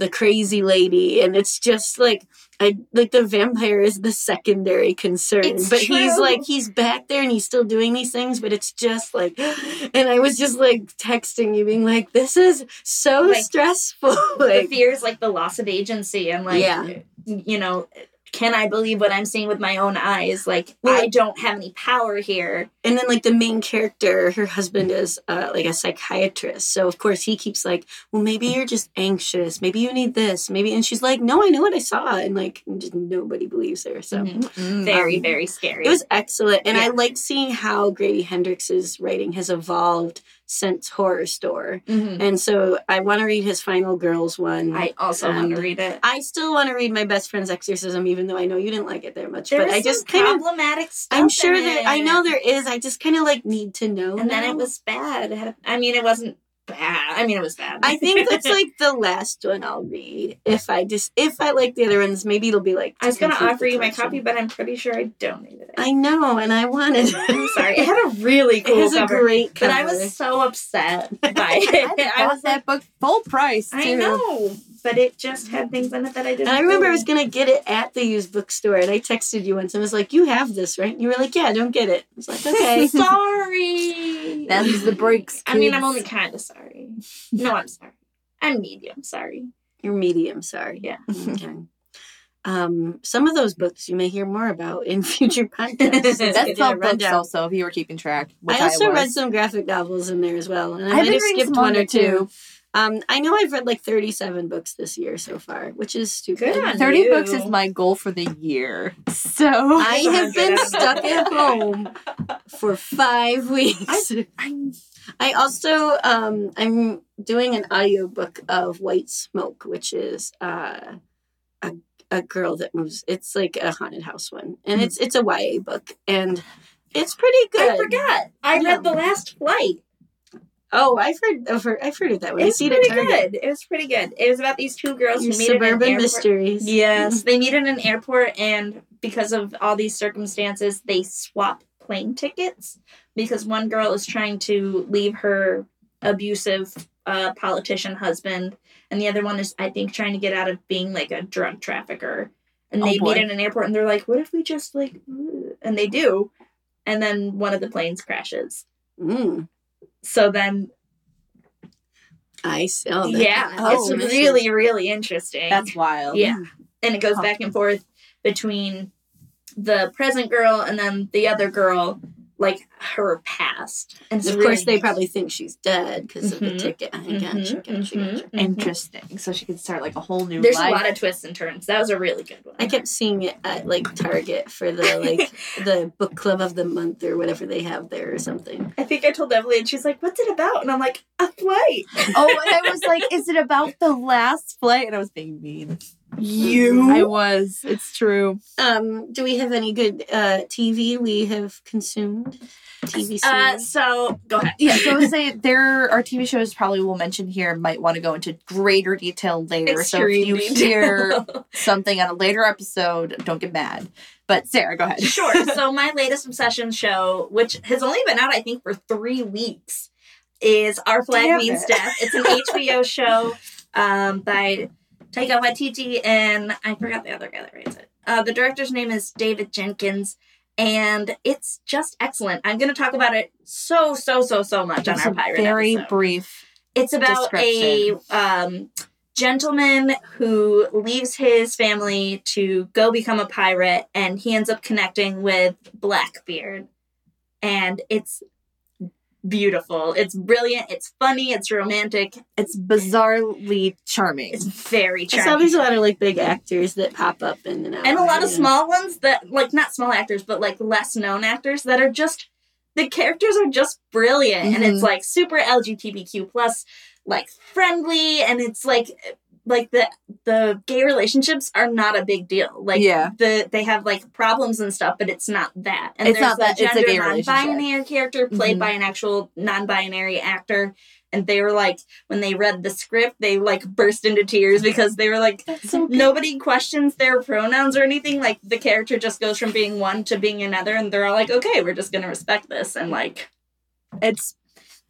the crazy lady. And it's just like I like the vampire is the secondary concern, It's but he's like he's back there and he's still doing these things, but it's just like, and I was just like texting you, being like, "This is so Like, stressful." the fear is like the loss of agency and like Yeah. you know can i believe what i'm seeing with my own eyes like Well- i don't have any power here and then like the main character, her husband is uh, like a psychiatrist, so of course he keeps like, "Well, maybe you're just anxious. Maybe you need this. Maybe," and she's like, "No, I know what I saw," and like just nobody believes her. So. Mhm. Mm, very Um, very scary It was excellent, and I like seeing how Grady Hendrix's writing has evolved since Horrorstör. Mhm. And so I want to read his Final Girls one. i also Um, want to read it I still want to read my best friend's exorcism, even though I know you didn't like it that much. there but I just kind of, problematic stuff I'm sure that I know there is. I just kind of like need to know. and then it was bad i mean it wasn't bad i mean it was bad I think that's like the last one I'll read. If I just if I like the other ones, maybe it'll be like. i was gonna offer you my copy but i'm pretty sure i donated it I know, and I wanted. i'm sorry it had a really It cool has a great cover. but i was so upset by it I, i was that book full price too. I know, but it just had things in it that I didn't. And I remember I was gonna get it at the used bookstore, and I texted you once and I was like, "You have this, right?" And you were like, "Yeah, don't get it." I was like, "Okay." sorry. Them's the breaks. I mean, I'm kids. only kind of sorry. No, I'm sorry. I'm medium sorry. You're medium. Sorry. Yeah. Okay. Um, some of those books you may hear more about in future podcasts. That's called books rundown. also, if you were keeping track. I also was. read some graphic novels in there as well, and I I've might have skipped one or two. Um, I know I've read like 37 books this year so far, which is stupid. Good on 30 you. books is my goal for the year. So I have been stuck at home for five weeks. I'm I also um I'm doing an audiobook of White Smoke, which is uh a a girl that moves it's like a haunted house one. And it's it's a YA book and it's pretty good. I forgot. I Yeah. read the last flight. Oh, I've heard of her I've heard of that one. It's see it pretty good. It was pretty good. It was about these two girls Your who meet in an airport. suburban mysteries. Yes, they meet in an airport, and because of all these circumstances, they swap plane tickets because one girl is trying to leave her abusive uh, politician husband, and the other one is, I think, trying to get out of being like a drug trafficker. And Oh, they meet in an airport, and they're like, "What if we just like?" And they do, and then one of the planes crashes. Mm, So then, I see. That- yeah, Oh, it's really, really interesting. that's wild. Yeah. Hmm. and it goes back and forth between the present girl and then the other girl, like her past. And it's Of really course, they probably think she's dead because of the Mhm, ticket. I Mhm, gotcha, gotcha, mhm, gotcha. mhm. Interesting. So she could start like a whole new There's life. a lot of twists and turns. That was a really good one. I kept seeing it at like Target for the like the book club of the month or whatever they have there or something. I think I told Emily, and she's like, "What's it about?" And I'm like, "A flight." oh, and I was like, is it about the last flight? And I was being mean. You. I was. It's true. Um, do we have any good uh TV we have consumed? TV Uh, so go ahead. Yeah, so I would say there are TV shows probably we'll mention here might want to go into greater detail later. so if you Extreme hear something on a later episode, don't get mad. But Sarah, go ahead. Sure. So my latest obsession show, which has only been out, I think, for three weeks, is Our Flag Damn Means it. Death. It's an HBO show um, by Taika Waititi and I forgot the other guy that writes it. Uh, the director's name is David Jenkins. And it's just excellent. I'm going to talk about it so, so, so, so much on our pirate very episode. brief. It's about a um, gentleman who leaves his family to go become a pirate, and he ends up connecting with Blackbeard. And it's beautiful. It's brilliant. It's funny. It's romantic. It's bizarrely charming. It's very charming. there's a lot of like big actors that pop up in and out. and a lot of small ones that like not small actors but like less known actors that are just the characters are just brilliant and it's Mhm. like super lgbtq plus like friendly and it's like like the the gay relationships are not a big deal like Yeah. the they have like problems and stuff but it's not that and It's there's not that, it's a gay non-binary character played Mhm. by an actual non-binary actor and they were like when they read the script they like burst into tears because they were like so nobody questions their pronouns or anything. Like the character just goes from being one to being another, and they're all like, "Okay, we're just gonna respect this." And like, It's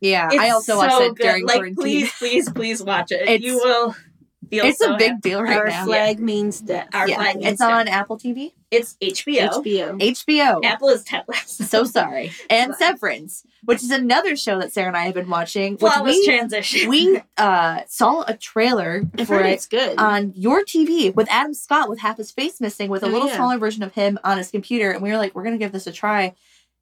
yeah. it's I also watched so it during Like, quarantine. please, please, please watch it. It's- you will feel. It's so a big happy. deal right now. Our now. flag means death. Our yeah, flag means it's on Apple TV, It's HBO. HBO. HBO. Apple is Tetris. So sorry, and Severance, which is another show that Sarah and I have been watching. Flawless we transition. we uh, saw a trailer I've for heard it it's good. on your TV with Adam Scott with half his face missing, with a Oh, little yeah. smaller version of him on his computer, and we were like, we're gonna give this a try,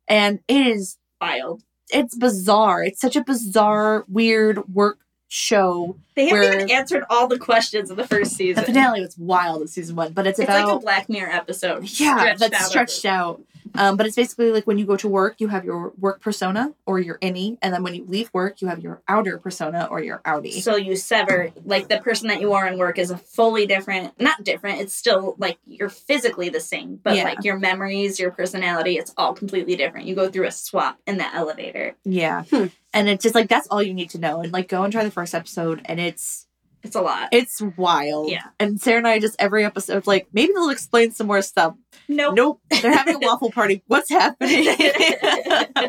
and it is wild. it's bizarre. It's such a bizarre, weird work show. They haven't even answered all the questions of the first season. The finale was wild in season one, but it's, It's about like a Black Mirror episode. yeah stretched that's out stretched out um, but it's basically like when you go to work you have your work persona or your innie and then when you leave work you have your outer persona or your outie So you sever like the person that you are in work is a fully different, not different. It's still like you're physically the same, but Yeah. like your memories, your personality, it's all completely different. You go through a swap in the elevator. yeah Hmm. and it's just like that's all you need to know and like go and try the first episode and it's It's a lot. it's wild Yeah. and sarah and i just every episode like maybe they'll explain some more stuff Nope. nope they're having a waffle party what's happening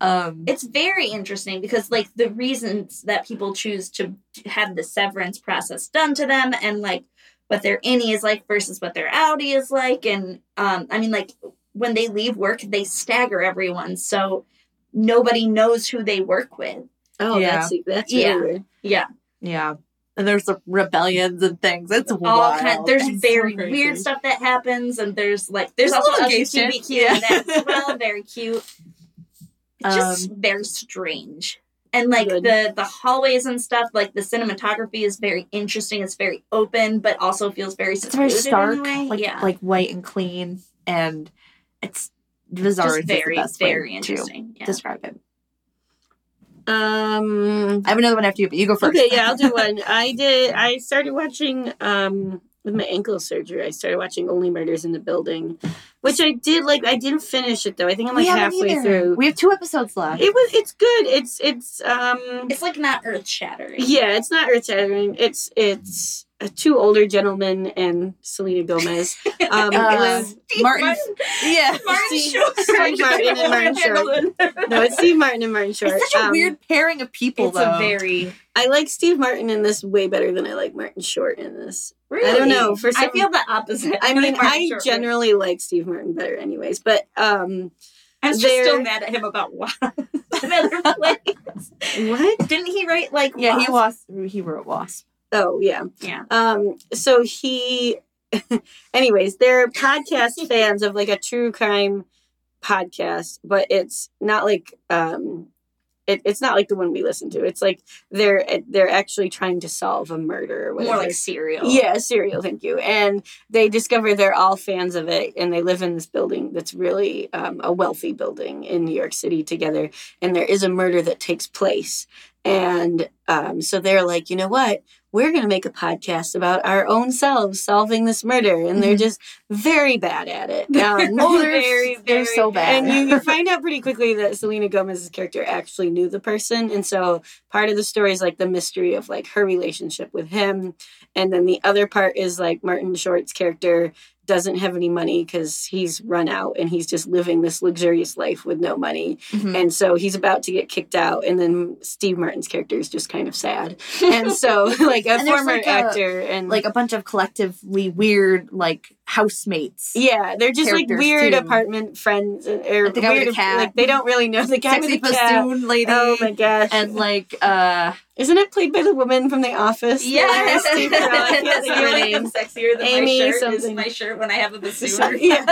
um It's very interesting because like the reasons that people choose to have the severance process done to them and like what their innie is like versus what their outie is like and um I mean like when they leave work they stagger everyone so nobody knows who they work with. oh, yeah. that's that's Yeah. weird. Yeah. yeah and there's the rebellions and things it's all wild. kind there's It's very crazy. weird stuff that happens and there's like there's, There's a also little gay. LGBTQ Yeah. in that as well very cute it's just Um, very strange and like Good. the the hallways and stuff like the cinematography is very interesting it's very open but also feels very it's very stark, in a way. like yeah like white and clean, and it's bizarre. just is the very way very to interesting yeah. Describe it. Um. I have another one after you, but you go first. Okay, yeah, I'll do one. I did. I started watching um with my ankle surgery. I started watching Only Murders in the Building, which I did like. I didn't finish it though. I think I'm like halfway either. through. We have two episodes left. It was. It's good. It's. It's. Um. it's like not earth shattering Yeah, it's not earth shattering. It's. It's. Uh, two older gentlemen and Selena Gomez. Um, Uh, with- Martin. yeah, Martin Steve- Short. Steve Martin and Martin Short. no, it's Steve Martin and Martin Short. It's such a Um, weird pairing of people, it's though. a very I like Steve Martin in this way better than I like Martin Short in this. really I don't know, for some, I feel the opposite I mean, like I Short. generally like Steve Martin better, anyways. But um, I'm just they're- still mad at him about Wasp. Another place. what? Didn't he write like yeah, he Wasp? was. He wrote Wasp. Oh yeah. Yeah. Um. So he, anyways, they're podcast fans of like a true crime podcast, but it's not like um, it, it's not like the one we listen to. It's like they're they're actually trying to solve a murder or whatever. More like serial. Yeah, serial. Thank you. And they discover they're all fans of it, and they live in this building that's really um, a wealthy building in New York City together. And there is a murder that takes place, and um, so they're like, you know what? We're going to make a podcast about our own selves solving this murder, and they're Mhm. just very bad at it. Um, Oh, they're, Very, they're so bad. and you, you find out pretty quickly that Selena Gomez's character actually knew the person, and so part of the story is like the mystery of like her relationship with him, and then the other part is like Martin Short's character doesn't have any money because he's run out and he's just living this luxurious life with no money. Mhm. And so he's about to get kicked out. And then Steve Martin's character is just kind of sad. And so, like, a former like, a- actor and like a bunch of collectively weird like housemates. Yeah, they're just like weird too. apartment friends, and- or Like the guy with weird, the cat. Like they don't really know the guy Sexy with the cat. bassoon lady. Oh my gosh! and like uh Isn't it played by the woman from The Office? Yes. Steve Carell. I can't That's her name. sexier than Amy my shirt is something. my shirt when I have a bassoon. Yeah,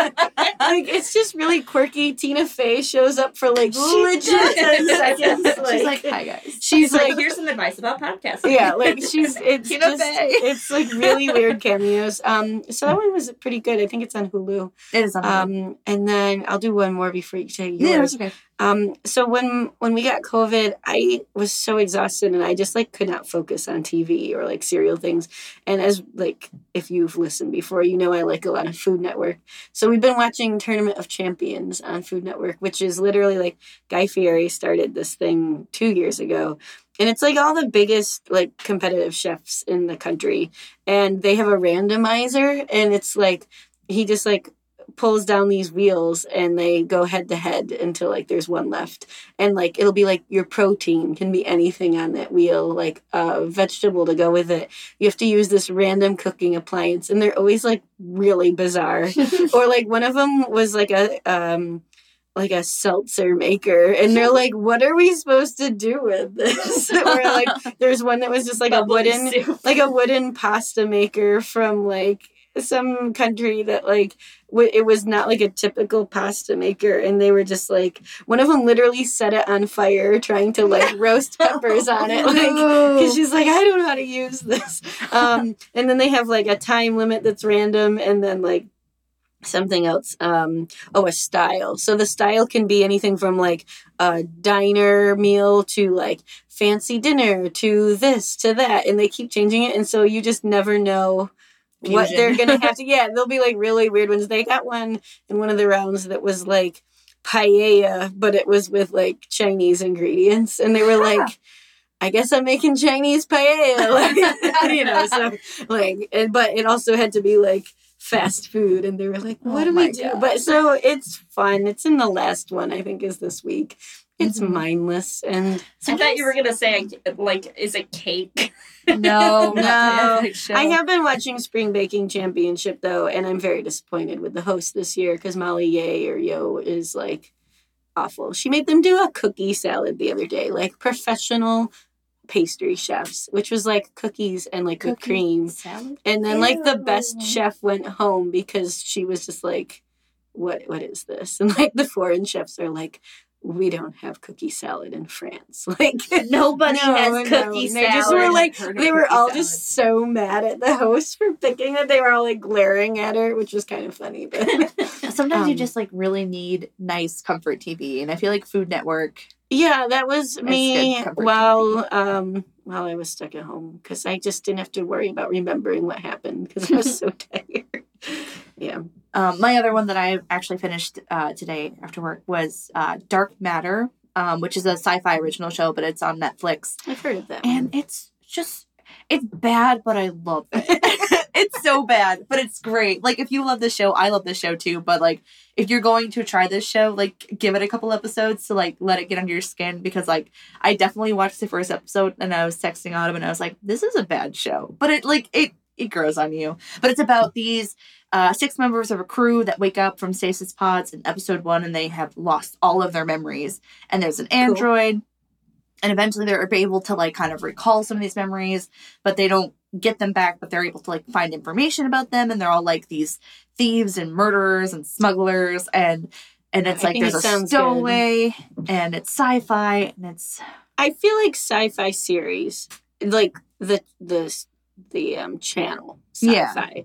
like it's just really quirky. Tina Fey shows up for like legit does. ten seconds. she's like, hi guys. she's like, like, here's some advice about podcasting. yeah, like she's it's Tina just Fey. it's like really weird cameos. Um, so that one was pretty good. I think it's on Hulu. It is on Um, and then I'll do one more before you say yours. yeah, it's okay. Um, so when when we got COVID, I was so exhausted and I just like could not focus on TV or like serial things. And as like if you've listened before, you know I like a lot of Food Network. So we've been watching Tournament of Champions on Food Network, which is literally like Guy Fieri started this thing two years ago. And it's like all the biggest like competitive chefs in the country. And they have a randomizer and it's like he just like pulls down these wheels and they go head to head until like there's one left. And like it'll be like your protein can be anything on that wheel like a vegetable to go with it. You have to use this random cooking appliance and they're always like really bizarre. Or like one of them was like a um like a seltzer maker and they're like what are we supposed to do with this? Or like there's one that was just like a wooden soup. like a wooden pasta maker from like some country that like w- it was not like a typical pasta maker and they were just like one of them literally set it on fire trying to like roast peppers on it like because she's like i don't know how to use this. Um and then they have like a time limit that's random and then like something else um oh a style. So the style can be anything from like a diner meal to like fancy dinner to this to that and they keep changing it and so you just never know what they're gonna have to yeah they'll be like really weird ones they got one in one of the rounds that was like paella but it was with like chinese ingredients and they were like I guess I'm making Chinese paella, like, you know. So, like, and, but it also had to be like fast food, and they were like, "What Oh do we do?" God. But so it's fun. It's in the last one, I think, is this week. It's Mhm. mindless, and I thought you were gonna say like, is it cake? No, No. I have been watching Spring Baking Championship though, and I'm very disappointed with the host this year because Molly Yeh or Yo is like awful. She made them do a cookie salad the other day, like professional pastry chefs, which was like cookies and like whipped cream. salad. And then like the best chef went home because she was just like, What what is this? And like the foreign chefs are like, We don't have cookie salad in France. Like Nobody No, has no. cookie They just were like they were all salad. just so mad at the host for picking it. They were all like glaring at her, which was kind of funny. But Sometimes you Um, just like really need nice comfort TV, and I feel like Food Network. yeah, that was me while um while I was stuck at home because I just didn't have to worry about remembering what happened because I was so tired. Yeah. Um, my other one that I actually finished uh, today after work was uh, Dark Matter, um, which is a sci-fi original show, but it's on Netflix, I've heard of that. and it's just it's bad, but I love it. it's so bad, but it's great. Like if you love this show, I love this show too. But like if you're going to try this show, like give it a couple episodes to like let it get under your skin because like I definitely watched the first episode and I was texting Autumn and I was like, this is a bad show, but it like it it grows on you. But it's about these uh, six members of a crew that wake up from stasis pods in episode one and they have lost all of their memories. And there's an android, and eventually they're able to like kind of recall some of these memories, but they don't get them back, but they're able to like find information about them. And they're all like these thieves and murderers and smugglers. And and it's I like there's it a stowaway and it's sci fi and it's I feel like sci-fi series, like the the the um channel Yeah. sci-fi,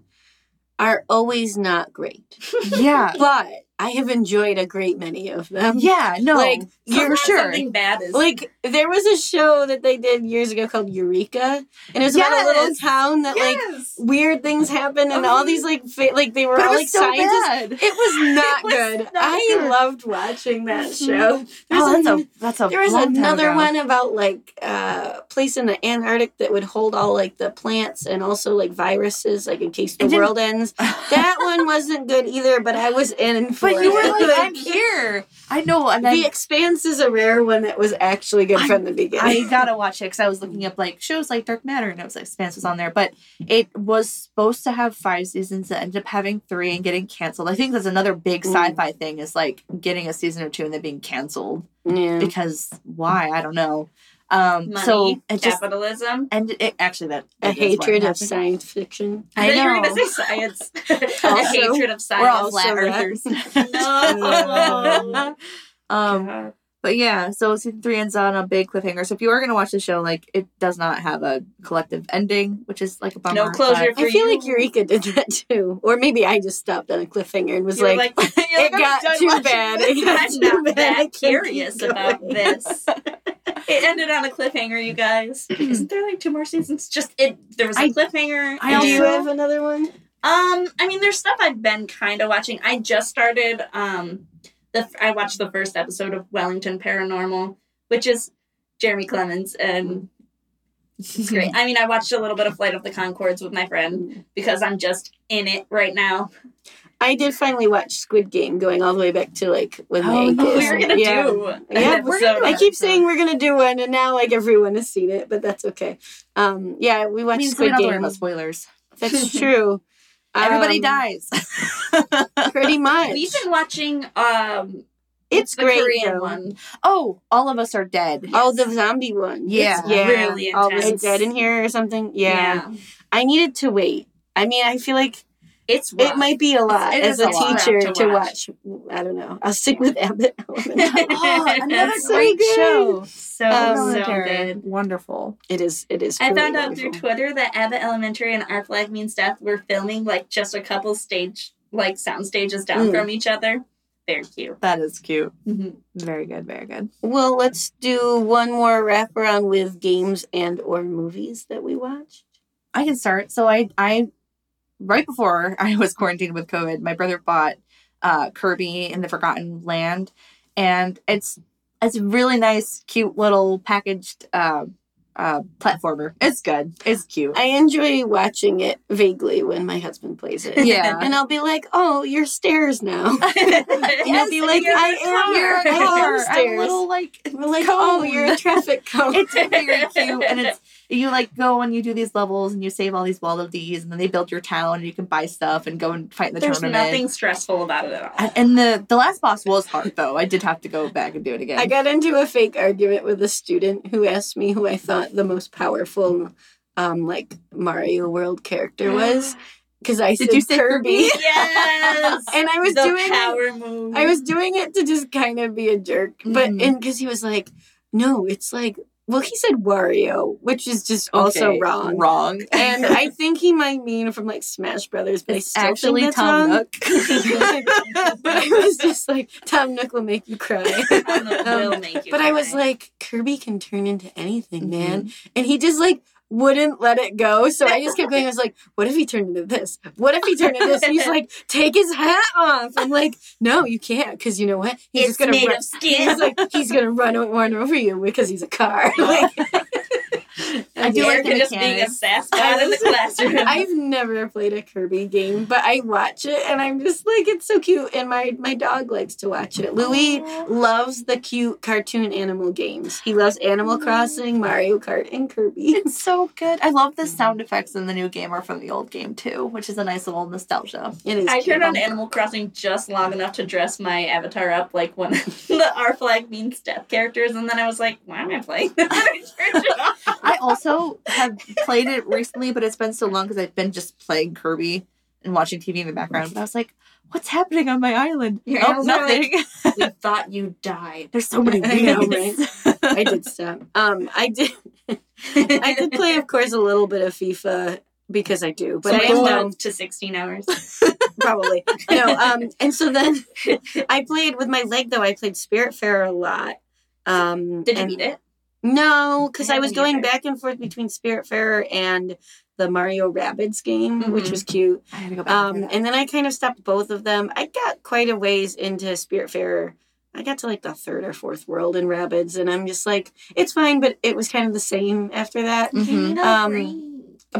are always not great. yeah. But I have enjoyed a great many of them. Yeah, no, Like, for sure. Something bad is Like there was a show that they did years ago called Eureka, and it was about a little town that like weird things happen, and all these like fa- like they were all like so scientists. bad. It was not It was good. not I good. loved watching that Mhm. show. There's Oh, that's a that's a. there was another one about like uh, place in the Antarctic that would hold all like the plants and also like viruses, like in case the world ends. That one wasn't good either, but I was in for But you were like, I'm here. I know, and the I, Expanse is a rare one that was actually good I- from the beginning. I gotta watch it because I was looking up like shows like Dark Matter and it was like Expanse was on there, but it was supposed to have five seasons. It ended up having three and getting canceled. I think that's another big Mm. sci-fi thing is like getting a season or two and then being canceled yeah. because why? I don't know. Um, Money, so it just capitalism. and it actually that a that is what hatred of science fiction. I thought you know. gonna say science. a Also, hatred of science. We're all Also flat earthers. No. um, God. But yeah, so season three ends on a big cliffhanger. So if you are gonna watch the show, like it does not have a collective ending, which is like a bummer. No closure for I feel you. like Eureka did that too, or maybe I just stopped on a cliffhanger and was You were like, like, "It got too bad. It got I'm too not bad. That curious about this. It ended on a cliffhanger, you guys. Isn't there like two more seasons? Just it. There was a I- cliffhanger. I and- Do you also- have another one? Um, I mean, there's stuff I've been kind of watching. I just started. Um, the I watched the first episode of Wellington Paranormal, which is Jemaine Clement, and it's great. I mean, I watched a little bit of Flight of the Conchords with my friend because I'm just in it right now. I did finally watch Squid Game, going all the way back to like when Oh, they no. kissed. We were gonna yeah. do Yeah, we're episode. I keep saying we're gonna do one, and now like everyone has seen it, but that's okay. Um, yeah, we I watched mean, Squid don't have to worry Game. about spoilers. That's true. Everybody Um, dies. Pretty much. We've been watching. Um, it's the great. Korean though. one. oh, all of us are dead. Oh, the zombie one. Yeah. yeah. really All the intense. dead in here or something. Yeah. I needed to wait. I mean, I feel like It's it might be a lot It as a a teacher to to watch. watch. I don't know. I'll stick with Abbott Elementary. oh, another It's so great good. show. so Um, so good. Wonderful. it is. It is. I truly found out through. Twitter that Abbott Elementary and Our Flag Means Death were filming like just a couple stage like sound stages down Mm. from each other. Very cute. That is cute. Mm-hmm. Very good. Very good. Well, let's do one more wraparound with games and or movies that we watched. I can start. So I, I, right before I was quarantined with COVID, my brother bought uh, Kirby and the Forgotten Land, and it's it's a really nice, cute little packaged uh, uh, platformer. It's good. It's cute. I enjoy watching it vaguely when my husband plays it. Yeah. And I'll be like, "Oh, you're stairs now." and I'll be like, "I am. You're a I am car. I'm a little like like, cone. "Oh, you're a traffic cone." it's very cute and it's you like go and you do these levels and you save all these Waddle Dees and then they build your town and you can buy stuff and go and fight in the There's tournament. There's nothing stressful about it at all. And- And the the last boss was hard though. I did have to go back and do it again. I got into a fake argument with a student who asked me who I thought the most powerful, um, like Mario World character was, because I Did said you say Kirby, Kirby? yes. and I was the doing it. power move. I was doing it to just kind of be a jerk, but Mhm. and because he was like, "No, it's like." Well, he said Wario, which is just also Okay, wrong. Wrong. And I think he might mean from like Smash Brothers, but it's I still actually Tom wrong. Nook. I was just like, Tom Nook will make you cry. will make you But I was like, Kirby can turn into anything, Mm-hmm. man. And he just like wouldn't let it go. So I just kept going. I was like, what if he turned into this? What if he turned into this? And he's like, take his hat off. I'm like, no, you can't. Because you know what? He's it's just going to made run. of skin. He's like, he's going to run, run over you because he's a car. Like, I do like just being a sass god in the classroom. I've never played a Kirby game, but I watch it and I'm just like, it's so cute. And my, my dog likes to watch it. Louis loves the cute cartoon animal games. He loves Animal mm. Crossing, Mario Kart, and Kirby. It's so good. I love the sound effects in the new game or from the old game too, which is a nice little nostalgia. It is. I turned on Animal Crossing just long enough to dress my avatar up like one of the Our Flag Means Death characters, and then I was like, why am I playing this? I turned it off. I also have played it recently, but it's been so long because I've been just playing Kirby and watching TV in the background. But I was like, what's happening on my island? Your oh, animals are nothing. we thought you died. There's so many I know, weeds. I did stop. Um, I did. I did play, of course, a little bit of FIFA because I do, But but so I am I done to 16 hours. probably. no, um, and so then I played with my leg though. I played Spiritfarer a lot. Um, Did you and- beat it? No, because I I, was going either. back and forth between Spiritfarer and the Mario Rabbids game, which Mhm. was cute. I had to go back. and Um, and then I kind of stopped both of them. I got quite a ways into Spiritfarer. I got to like the third or fourth world in Rabbids, and I'm just like, it's fine, but it was kind of the same after that. Mhm. Um,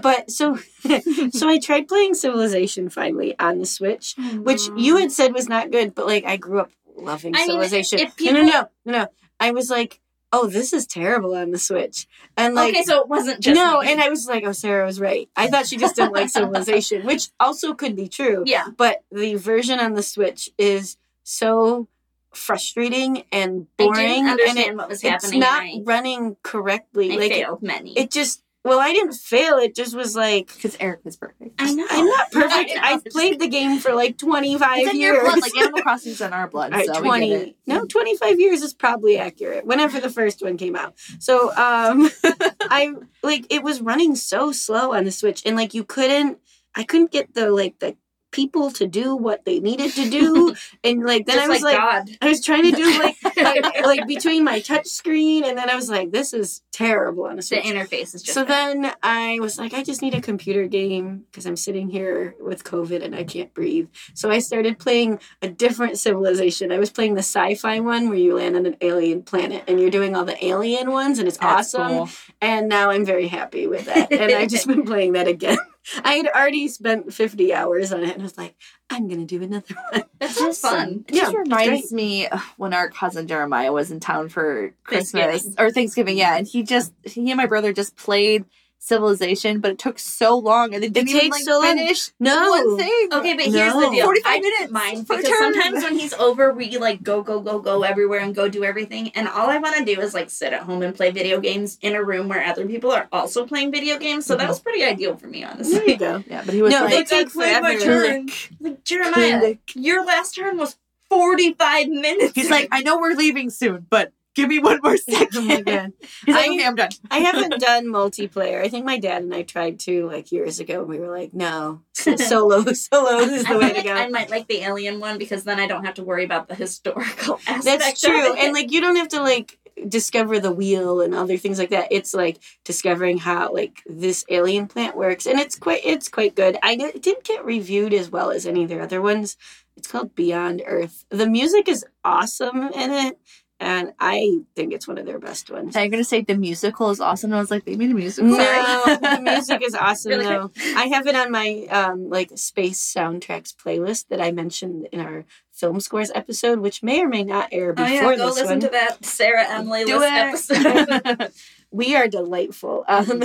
But so, so I tried playing Civilization finally on the Switch, which you had said was not good, but like I grew up loving I Civilization. if no, no, no, no, no. I was like, oh, this is terrible on the Switch, and like. okay, so it wasn't just no, me. and I was like, oh, Sarah was right. I thought she just didn't like Civilization, which also could be true. yeah, But the version on the Switch is so frustrating and boring, and it, what was it's happening. not running correctly. I like failed many. it just well, I didn't fail. It just was like because Eric was perfect. I know. I'm not perfect. I I've played the game for like 25 It's in years. your blood, like Animal Crossing's in our blood. All right, so we get 20 it. no 25 years is probably accurate whenever the first one came out so um i like it was running so slow on the switch and like you couldn't i couldn't get the like the people to do what they needed to do and like then Just i was like, like, God. i was trying to do like, like like between my touch screen and then i was like this is terrible on a The interface is just so bad. then I was like, I just need a computer game because I'm sitting here with COVID and I can't breathe. So I started playing a different civilization. I was playing the sci fi one where you land on an alien planet and you're doing all the alien ones and it's That's awesome. cool. And now I'm very happy with that. And I've just been playing that again. I had already spent 50 hours on it and I was like, I'm going to do another one. That sounds fun. It just Yeah, it's reminds me uh, when our cousin Jeremiah was in town for Christmas Thanksgiving. or Thanksgiving, yeah, and he just he and my brother just played Civilization, but it took so long, and they didn't even takes like so long. finish No. one thing. Okay, but here's the deal. 45 I minutes mind because turn. sometimes when he's over, we like go, go, go, go everywhere and go do everything. And all I want to do is like sit at home and play video games in a room where other people are also playing video games. So that Mhm. was pretty ideal for me, honestly. There you go. Yeah, but he was No, like, they played my turn. Like Jeremiah, your last turn was 45 minutes. He's like, I know we're leaving soon, but give me one more oh second. Oh. He's like, I- okay, I'm done. I haven't done multiplayer. I think my dad and I tried to like years ago. and We were like, no, solo, solo is I, the way feel to go. I might like the alien one because then I don't have to worry about the historical aspect. That's true. And like, you don't have to like discover the wheel and other things like that. It's like discovering how like this alien plant works, and it's quite it's quite good. I di- it didn't get reviewed as well as any of their other ones. It's called Beyond Earth. The music is awesome in it, and I think it's one of their best ones. I'm gonna say the musical is awesome. I was like, they made a musical. No, the music is awesome Really though. I have it on my um like space soundtracks playlist that I mentioned in our film scores episode, which may or may not air before Oh yeah, go listen one. to that Sarah Emily Do list it. episode. we are delightful. Um,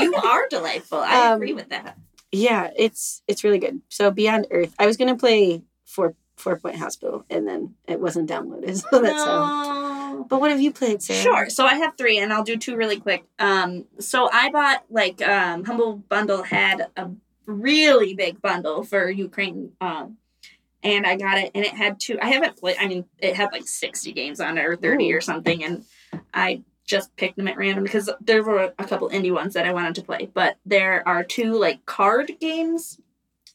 you are delightful. I Um, agree with that. yeah, it's it's really good. So Beyond Earth, I was gonna play Four Four Point Hospital, and then it wasn't downloaded. So that's how. No. But what have you played, Sarah? Sure. So I have three, and I'll do two really quick. Um, so I bought like um, Humble Bundle had a really big bundle for Ukraine. Um, and I got it, and it had two. I haven't played. I mean, it had like sixty games on it or thirty Ooh. or something, and I just picked them at random because there were a couple indie ones that I wanted to play. But there are two like card games,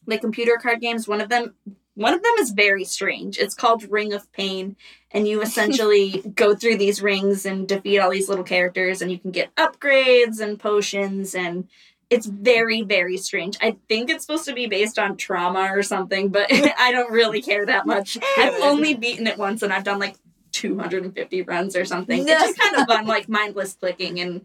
like computer card games. One of them, one of them is very strange. It's called Ring of Pain, and you essentially go through these rings and defeat all these little characters, and you can get upgrades and potions and. It's very, very strange. I think it's supposed to be based on trauma or something, but I don't really care that much. I've only beaten it once, and I've done like 250 runs or something. It's just kind of fun, like mindless clicking, and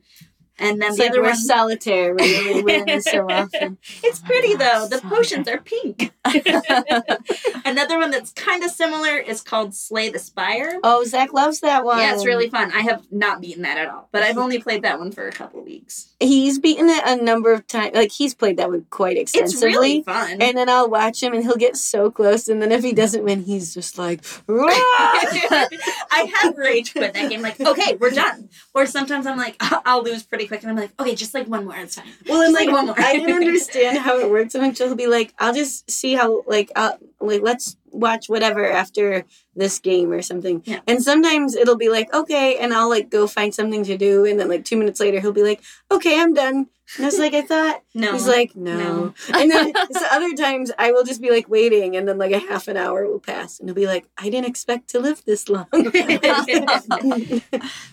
and then It's the other we're one. solitaire. We so often. It's pretty oh, though. The So potions are pink. Another one that's kind of similar is called Slay the Spire. Oh, Zach loves that one. Yeah, it's really fun. I have not beaten that at all, but I've only played that one for a couple weeks. He's beaten it a number of times. Like he's played that one quite extensively. It's really fun. And then I'll watch him, and he'll get so close, and then if he doesn't win, he's just like, I have rage quit that game. Like, okay, we're done. Or sometimes I'm like, I'll lose pretty quick, and I'm like, okay, just like one more, it's fine. Well, and Just like one more. I didn't understand how it works. Eventually, he'll be like, "I'll just see how like uh, like let's watch whatever after this game or something. Yeah. And sometimes it'll be like, okay, and I'll like go find something to do and then like two minutes later he'll be like, Okay, I'm done. And I was like, I thought No. He's like, no. No. And then so other times I will just be like waiting and then like a half an hour will pass and he'll be like, I didn't expect to live this long.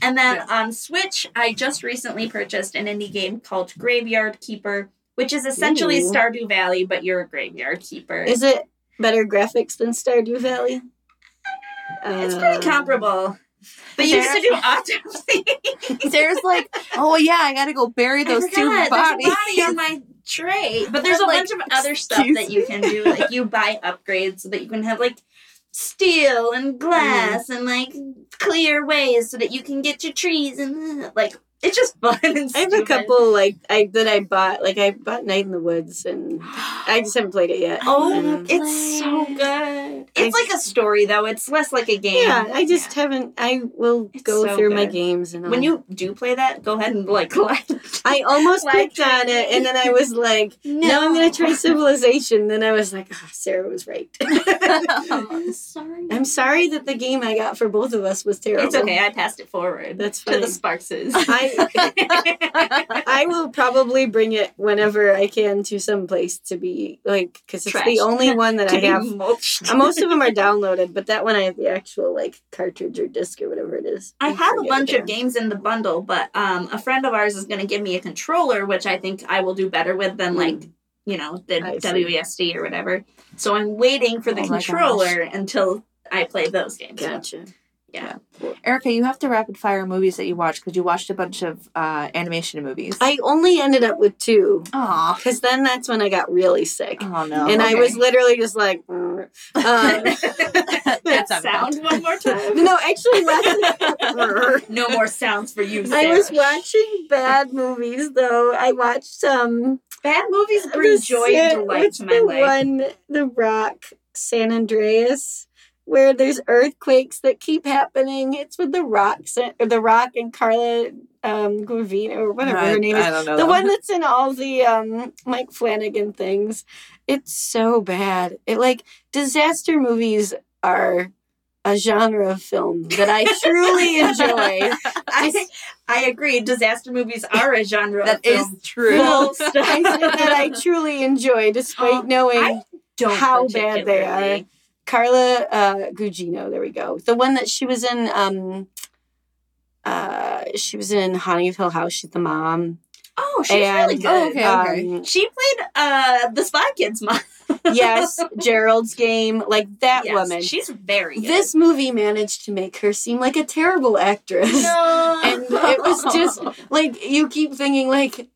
And then on Switch, I just recently purchased an indie game called Graveyard Keeper, which is essentially Ooh. Stardew Valley, but you're a graveyard keeper. Is it better graphics than Stardew Valley? it's Uh, pretty comparable. They used to do autopsy. Sarah's like, oh yeah, I gotta go bury those two forgot, bodies. There's a body on my tray. But there's a Like, bunch of other stuff excuse that you can do. Like you buy upgrades so that you can have like steel and glass mm. and like clear ways so that you can get your trees and like it's just fun and I have a couple like I that I bought. Like I bought Night in the Woods, and I just haven't played it yet. Oh, Um, it's so good. It's I- like a story though. It's less like a game. yeah, I just haven't. I will It's go so through my games and When I'll- you do play that, go ahead and like collect. I almost clicked on it, and then I was like, "No, I'm gonna try Civilization." Then I was like, oh, "Sarah was right." I'm sorry. I'm sorry that the game I got for both of us was terrible. It's okay. I passed it forward. That's to the fine. Sparkses. I I will probably bring it whenever I can to some place to be like because it's Trash. the only one that I have. mulched. Uh, Most of them are downloaded, but that one I have the actual like cartridge or disc or whatever it is. I have a bunch of games in the bundle, but um, a friend of ours is going to give me a controller, which I think I will do better with than like you know the Hmm. See. WSD or whatever. So I'm waiting for the Oh controller until I play those games. Gotcha. Yeah. Erica, you have to rapid fire movies that you watch because you watched a bunch of uh, animation movies. I only ended up with two Aw. because then that's when I got really sick. Oh no. and I was literally just like, "Mm." um, that That's sound one more time. no, actually, last, no more sounds for you. I was watching bad movies though. I watched um Bad movies bring the joy and delight to my the life. One, the Rock, San Andreas, where there's earthquakes that keep happening. It's with the rocks or the Rock and Carla um, Gravina or whatever I, her name is. Don't know. The them. one that's in all the um, Mike Flanagan things. It's so bad. It like disaster movies are a genre of film that I truly enjoy. I, I agree. Disaster movies are a genre that of is film. true. Full stop. I said that I truly enjoy, despite Um, knowing how bad they are. Carla uh, Gugino. There we go. The one that she was in. Um, uh, she was in Haunting of Hill House. She's the mom. Oh, she's and really good. Oh, okay, okay. um, She played uh the Spy Kids mom. yes, Gerald's game. Like that Yes, woman. She's very good. This movie managed to make her seem like a terrible actress. no. And it was just like you keep thinking like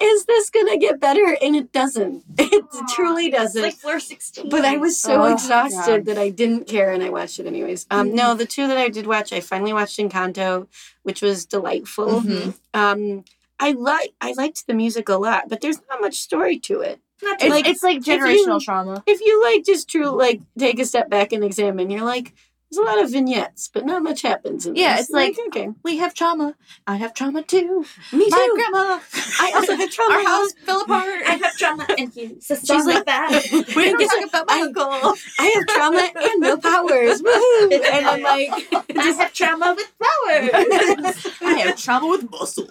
is this going to get better and it doesn't. It truly doesn't. like Floor 16. but I was so Oh, exhausted God. that I didn't care and I watched it anyways. Um, no, the two that I did watch, I finally watched Encanto, which was delightful. Mhm. Um, I like I liked the music a lot, but there's not much story to it. Not too It's Like, like, it's like if you- generational trauma. If you like just true like take a step back and examine, you're like, there's a lot of vignettes, but not much happens. In Yeah, this. it's like- okay, We have trauma. I have trauma too. me too. My too. grandma. I also have trauma. Our house fell apart. I have trauma and he's a She's song like- like that. we were talking about my I- uncle. I have trauma and no powers. Woohoo! And I'm like, I have trauma with powers. I have trauma with muscles.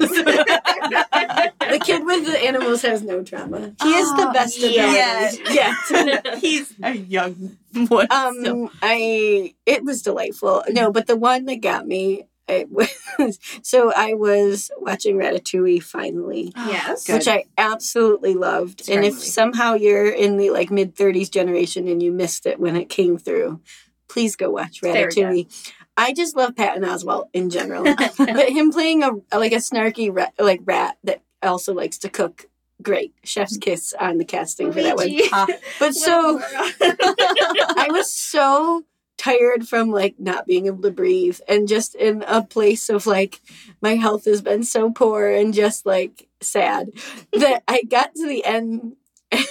The kid with the animals has no trauma. He is the Oh, best of yeah. them. Yeah. yeah. He's a young one. Um, still. I it was delightful. No, but the one that got me, it was so I was watching Ratatouille finally, yes. Good. which I absolutely loved. It's and very if somehow you're in the like mid thirties generation and you missed it when it came through, please go watch There we go. Ratatouille. I just love Patton Oswalt in general, but him playing a like a snarky rat, like rat that also likes to cook. Great chef's mm-hmm. kiss on the casting for that one. Luigi. Ah, but so I was so tired from like not being able to breathe and just in a place of like my health has been so poor and just like sad that I got to the end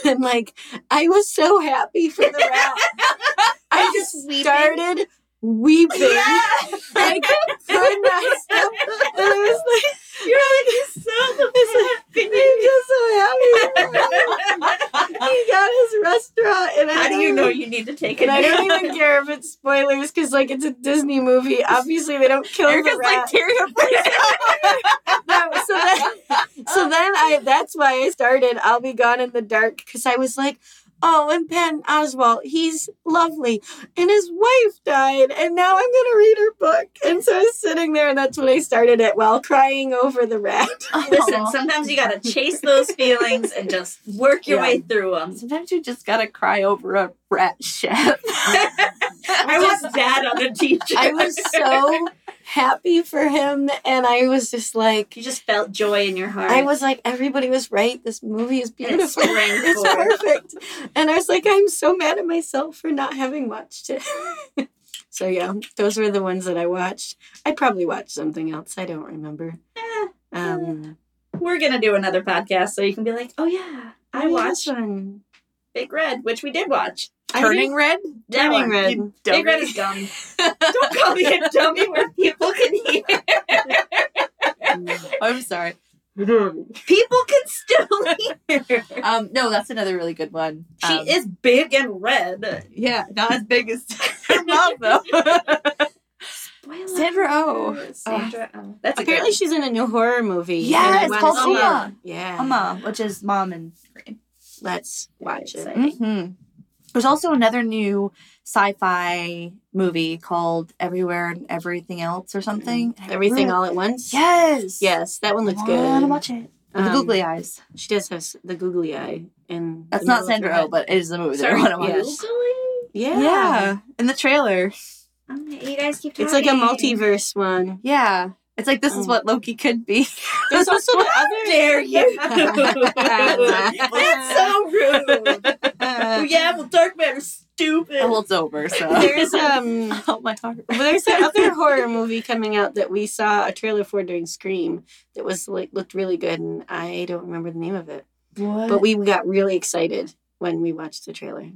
and like I was so happy for the round I just Weeping. started weeping. Yeah. I could not stop. And I was like, You're like so I'm just so happy. he got his restaurant and I How do you know you need to take it? I don't even care if it's spoilers because, like, it's a Disney movie. Obviously, they don't kill Erica's the like rat. tearing up. no, so then, so then I. That's why I started. I'll be gone in the dark because I was like, oh, and Patton Oswalt, he's lovely, and his wife died, and now I'm gonna read her book. And so I was sitting there, and that's when I started it while crying over the rat. Listen, sometimes you gotta chase those feelings and just work your Yeah. way through them. Sometimes you just gotta cry over a rat chef. I was dad on a teacher. I was so happy for him, and I was just like. You just felt joy in your heart. I was like, everybody was right. This movie is And it's beautiful. It's perfect. And I was like, I'm so mad at myself for not having watched it. so yeah, those were the ones that I watched. I probably watched something else. I don't remember. Eh, Um, we're gonna do another podcast so you can be like, oh yeah, I oh, yeah, watched one. Big Red, which we did watch. I Turning red. Turning. Red. You Big Red is dumb. Don't call me a dummy where people can hear. I'm sorry. People can still hear. Um, no, that's another really good one. She Um, is big and red. Yeah, not as big as her mom though. Sandra Oh. Sandra Oh. That's Apparently, she's in a new horror movie. Yeah, and it's called. Umma. Yeah, Mama, which is mom and Green. let's watch it. Mm-hmm. There's also another new sci-fi movie called Everywhere and Everything Else or something. Everything all at once. Yes. Yes, that one looks I good. I wanna watch it. With the Um, googly eyes. She does have the googly eye, and That's not Sandra Oh, but it is the movie that I want to watch. Googly? yeah, Yeah, in the trailer. Okay, you guys keep talking. It's like a multiverse one. Yeah, it's like this is Oh. what Loki could be. There's also the other. dare you? That's so rude. Yeah, well, dark matter's stupid. well, it's over. So There's um. oh my heart. Well, there's that other horror movie coming out that we saw a trailer for during Scream that was like looked really good, and I don't remember the name of it. What? But we got really excited when we watched the trailer.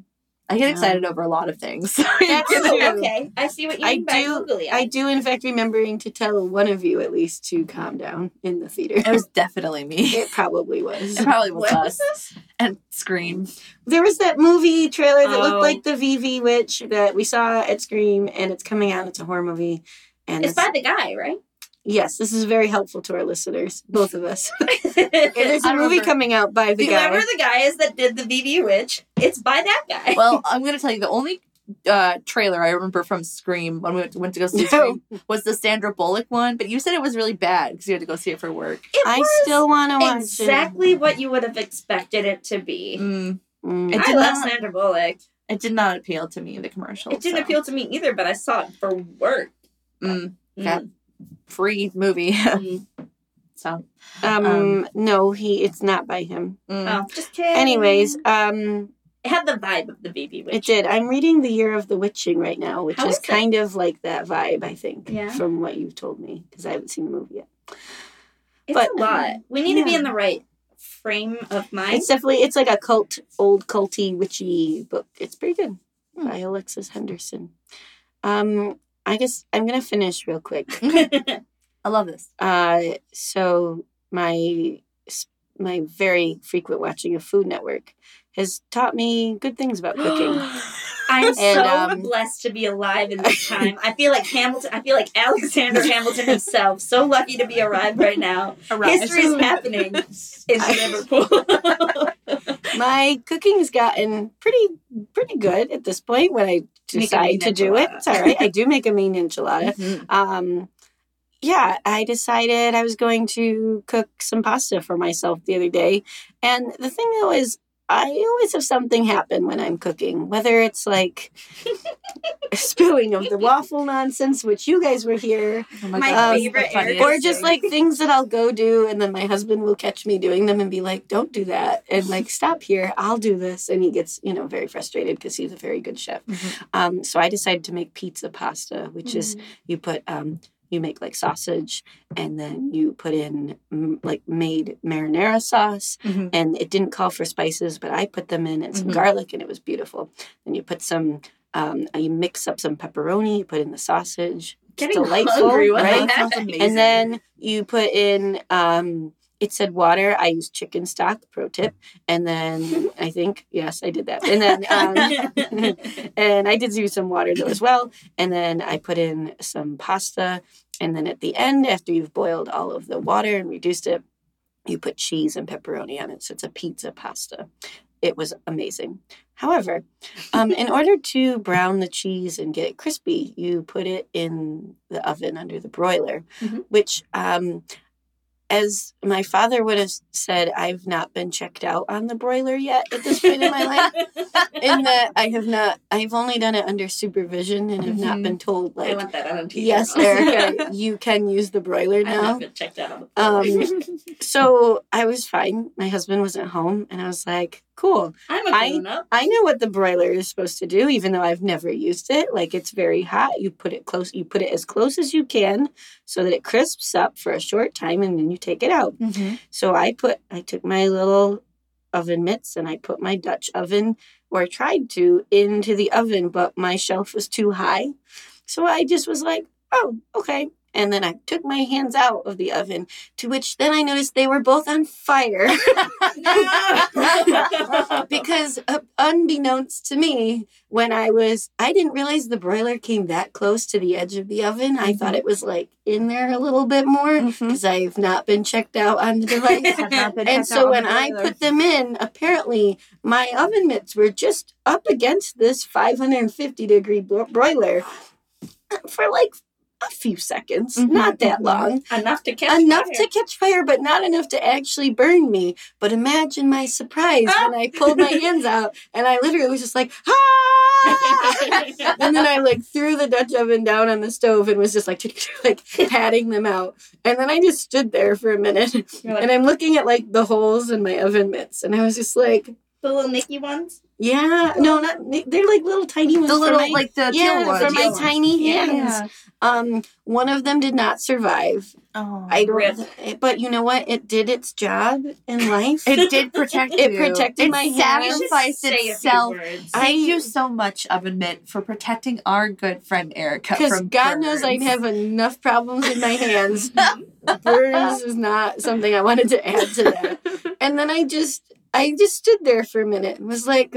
I get excited over a lot of things. That's true. okay. I see what you I mean by do- googly I do, in fact, remembering to tell one of you at least to calm down in the theater. it was definitely me. It probably was. It probably was What us. was this? And Scream. There was that movie trailer that Oh. looked like the VV Witch that we saw at Scream, and it's coming out. It's a horror movie, and It's by the guy, right? Yes, this is very helpful to our listeners, both of us. There's a movie remember- coming out by the Whoever guy. the guy is that did the VV Witch, it's by that guy. Well, I'm gonna tell you the only uh, trailer I remember from Scream when we went to, went to go see No. Scream was the Sandra Bullock one. But you said it was really bad because you had to go see it for work. it I was still want to watch exactly what you would have expected it to be. Mm. Mm. It I did love not- Sandra Bullock. it did not appeal to me. The commercial. It didn't so. appeal to me either, but I saw it for work. Mm, Mm. Yeah. Free movie. Mm. so. Um, Um, no, he. It's not by him. mm. Oh, just kidding. Anyways, um, it had the vibe of the baby Witch. it did. I'm reading The Year of the Witching right now, which How is is kind of like that vibe. I think. Yeah. From what you've told me, because I haven't seen the movie yet. It's but- a lot. We need to be in the right frame of mind. It's definitely it's like a cult, old culty, witchy book. It's pretty good Hmm. by Alexis Henderson. Um, I guess I'm gonna finish real quick. I love this. Uh, so my my very frequent watching of Food Network has taught me good things about cooking. I'm so um, blessed to be alive in this time. I feel like Hamilton. I feel like Alexander Hamilton himself. So lucky to be alive right now. History is happening in Liverpool. my cooking's gotten pretty pretty good at this point when I Make a mean decide to do it. enchilada. It's all right. I do make a mean enchilada. Mhm. um yeah i decided i was going to cook some pasta for myself the other day and the thing though is i always have something happen when i'm cooking whether it's like spilling of the waffle nonsense which you guys were here Oh My God, favorite that's the funniest. or just like things that i'll go do and then my husband will catch me doing them and be like don't do that and like stop here i'll do this and he gets you know very frustrated because he's a very good chef Mhm. um, so i decided to make pizza pasta which is you put um you make like sausage and then you put in like made marinara sauce Mhm. and it didn't call for spices but i put them in and some Mhm. garlic and it was beautiful then you put some um, you mix up some pepperoni you put in the sausage Getting delightful, hungry. Right? and then you put in um, it said water. I used chicken stock, pro tip. And then I think, yes, I did that. And then, um, and I did use some water though as well. And then I put in some pasta. And then at the end, after you've boiled all of the water and reduced it, you put cheese and pepperoni on it. So it's a pizza pasta. It was amazing. However, um, in order to brown the cheese and get it crispy, you put it in the oven under the broiler, Mhm. which, um, as my father would have said, I've not been checked out on the broiler yet at this point in my life. In that I have not, I've only done it under supervision and have not Mhm. been told, I like, want that on yes, Erica, you can use the broiler I now. have been checked out Um, So I was fine. My husband wasn't home, and I was like, cool. I'm a I- grown up. I know what the broiler is supposed to do, even though I've never used it. Like it's very hot. You put it close. You put it as close as you can, so that it crisps up for a short time, and then you take it out. Mm-hmm. So I put. I took my little oven mitts and I put my Dutch oven, or I tried to, into the oven, but my shelf was too high. So I just was like, oh, okay. And then I took my hands out of the oven, to which then I noticed they were both on fire. because uh, unbeknownst to me when i was i didn't realize the broiler came that close to the edge of the oven i thought it was like in there a little bit more Mm-hmm. because i've not been checked out on the device and so when i put them in apparently my oven mitts were just up against this 550 degree bro- broiler for like a few seconds Mhm, not that mhm. long enough to catch enough fire. to catch fire, but not enough to actually burn me. But imagine my surprise when I pulled my hands out and I literally was just like, ah! and then I like threw the Dutch oven down on the stove and was just like, like patting them out. And then I just stood there for a minute like, and I'm looking at like the holes in my oven mitts and I was just like, the little Mickey ones. Yeah, no, not they're like little tiny ones. The for little my- like the yeah, teal ones. for my Teal ones. tiny Yeah. hands. Um, one of them did not survive. Oh. I Rip. but you know what? It did its job in life. it did protect It you. protected it my hands. sacrificed Say itself. I- Thank you so much, Oven Mitt, for protecting our good friend Erica Because from God knows I'd have enough problems with my hands. Burns is not something I wanted to add to that. And then I just, I just stood there for a minute and was like,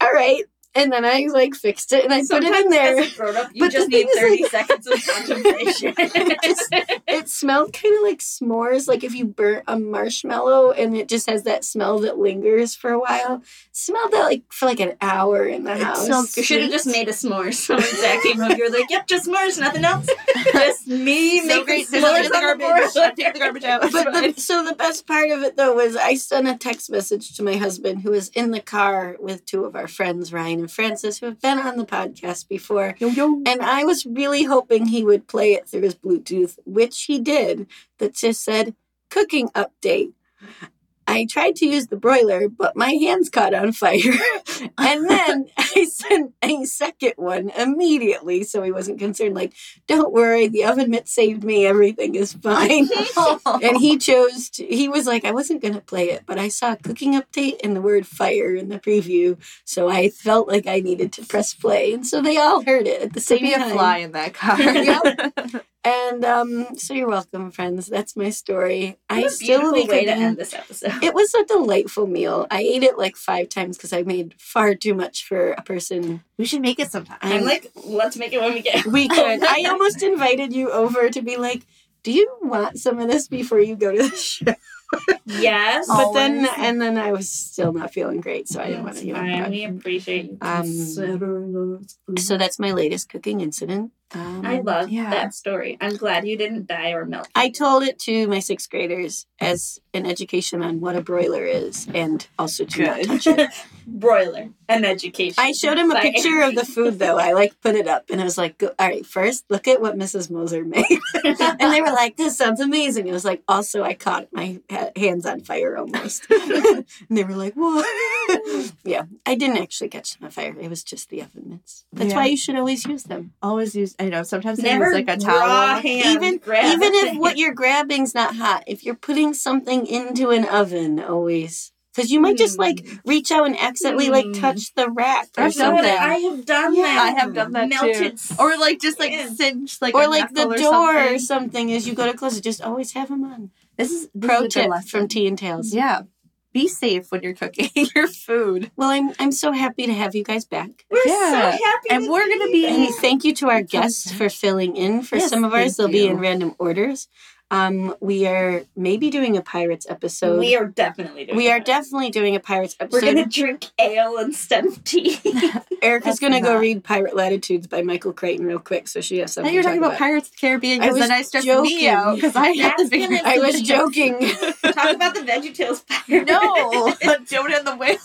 "All right." And then I like fixed it and I put it in there. Grown up, you But just need 30 like- seconds of contemplation. It smelled kind of like s'mores, like if you burnt a marshmallow and it just has that smell that lingers for a while. smelled that like for like an hour in the It house. you should have just made a s'mores. So when Zach came home, you're like, yep, just s'mores, nothing else. Just me so making great. S'mores the the garbage. board. Take the garbage out. but the, so the best part of it though was I sent a text message to my husband who was in the car with two of our friends, Ryan and Francis, who have been on the podcast before. yo yo. And I was really hoping he would play it through his Bluetooth, which he did, that just said cooking update. I tried to use the broiler, but my hands caught on fire. and then I sent a second one immediately so he wasn't concerned. Like, don't worry, the oven mitt saved me. Everything is fine. and he chose to, he was like, I wasn't going to play it, but I saw a cooking update and the word fire in the preview. So I felt like I needed to press play. And so they all heard it at the same be a time. fly in that car. Yep. And um, so you're welcome, friends. That's my story. I What a still be way to end this episode. It was a delightful meal. I ate it like five times because I made far too much for a person. we should make it sometime. I'm like, let's make it when we get. We could. I almost invited you over to be like, "Do you want some of this before you go to the show?" Yes. But then, and then I was still not feeling great, so I didn't want to. You know, We appreciate you Um, so that's my latest cooking incident. Um, I love Yeah. that story. I'm glad you didn't die or melt. I told it to my sixth graders as an education on what a broiler is, and also to not Good. touch it. Broiler and education. I showed him a By picture of the food though. I like put it up, and I was like, "All right, first look at what Mrs. Moser made," and they were like, "This sounds amazing." It was like, also I caught my ha- hands on fire almost, and they were like, "What?" yeah, I didn't actually catch them on fire. It was just the oven mitts. That's Yeah. why you should always use them. Always use. I know. Sometimes I Never use like a towel. hand even grab even if what you're grabbing's not hot, if you're putting something into an oven, always because you might just like reach out and accidentally like Hmm. touch the rack or I've something. I have done Yeah. that. I have done that Melted too. Or like just like skin. cinch like or like the knuckle door or or something. something as you go to close it. Just always have them on. This is this Pro is tip from Tea and Tails. Yeah. Be safe when you're cooking your food. Well, I'm I'm so happy to have you guys back. We're Yeah. so happy. And to we're gonna be- And here. thank you to our guests for filling in for Yes, some of ours. They'll be in random orders. Um, we are maybe doing a Pirates episode. we are definitely doing. We are that. definitely doing a Pirates episode. We're gonna drink ale instead of tea. Erica's gonna go read Pirate Latitudes by Michael Crichton real quick, so she has Now something. you're talking talk about Pirates of the Caribbean I because was then I stressed joking. me out because I had That's to I was joking. Talk about the VeggieTales pirate. No, Jonah and the whale.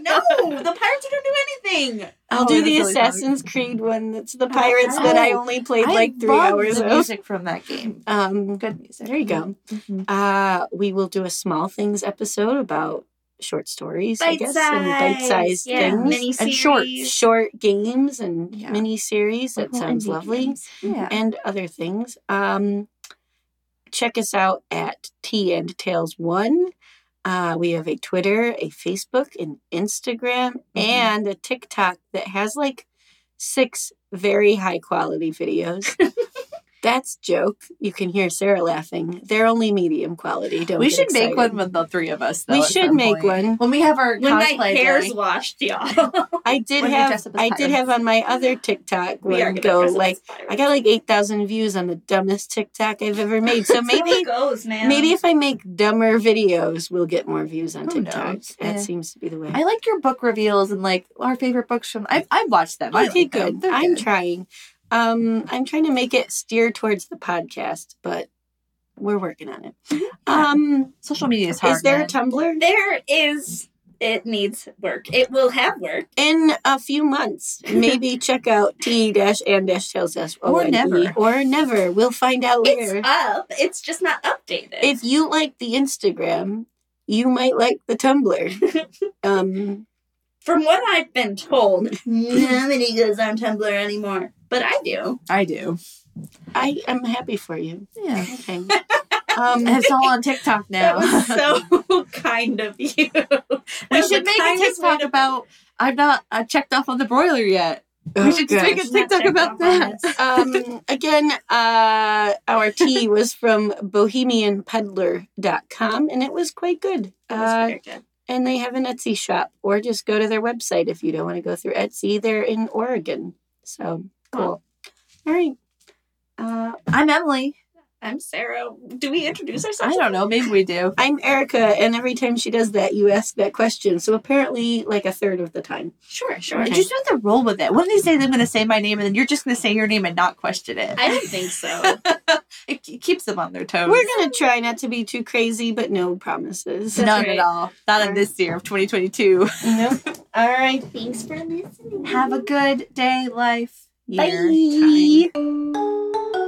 no, the pirates don't do anything. I'll Oh, do the really Assassin's Creed one. That's the Pirates that I Oh, only played I like three hours the of. music from that game. Um, Good music. there you go. Mhm. Uh, we will do a small things episode about short stories, I guess, and bite-sized yeah, things, mini And short, short games and Yeah. mini series. That sounds lovely. games. Yeah. and other things. Um, check us out at Tea and Tales One. Uh, we have a Twitter, a Facebook, an Instagram, and a TikTok that has like six very high quality videos. That's joke. You can hear Sarah laughing. They're only medium quality. Don't we should make one with the three of us. Though, We should make point. one. when we have our When my hair's day. washed, y'all. I did When have. dress up as I did have on my other TikTok we one go like. I got like eight thousand views on the dumbest TikTok I've ever made. So maybe it goes, man. Maybe if I make dumber videos, we'll get more views on TikTok. That Yeah. seems to be the way. I like your book reveals and like our favorite books from. I've, I've watched them. I okay, like them. good. They're I'm good. trying. Um, I'm trying to make it steer towards the podcast, but we're working on it. Um, Social media is hard. is there a. Tumblr? there is, it needs work. It will have work. In a few months, maybe check out t dash and dash tails dash Or never. or never. We'll find out later. It's up. It's just not updated. If you like the Instagram, you might like the Tumblr. um, From what I've been told, nobody goes on Tumblr anymore. But I do. I do. I am happy for you. Yeah. Okay. Um, it's all on TikTok That now. was so kind of you. we should make a TikTok to- about. I'm not. I checked off on the broiler yet. oh, we should gosh. make a TikTok about that. um, again, uh, our tea was from bohemianpeddler.com and it was quite good. That was Uh, very good. And they have an Etsy shop, or just go to their website if you don't want to go through Etsy. They're in Oregon. So cool. All right. Uh, I'm Emily. I'm Sarah. Do we introduce ourselves? I don't know. Maybe we do. I'm Erica, and every time she does that, you ask that question. So apparently, like a third of the time. Sure, sure. Okay. You just have to roll with it. One of these days, I'm going to say my name, and then you're just going to say your name and not question it. I don't think so. it ke- keeps them on their toes. We're gonna try not to be too crazy, but no promises. That's None right. at all. Not in this year of 2022. Nope. All right. Thanks for listening. Have a good day, life, year, Bye. time.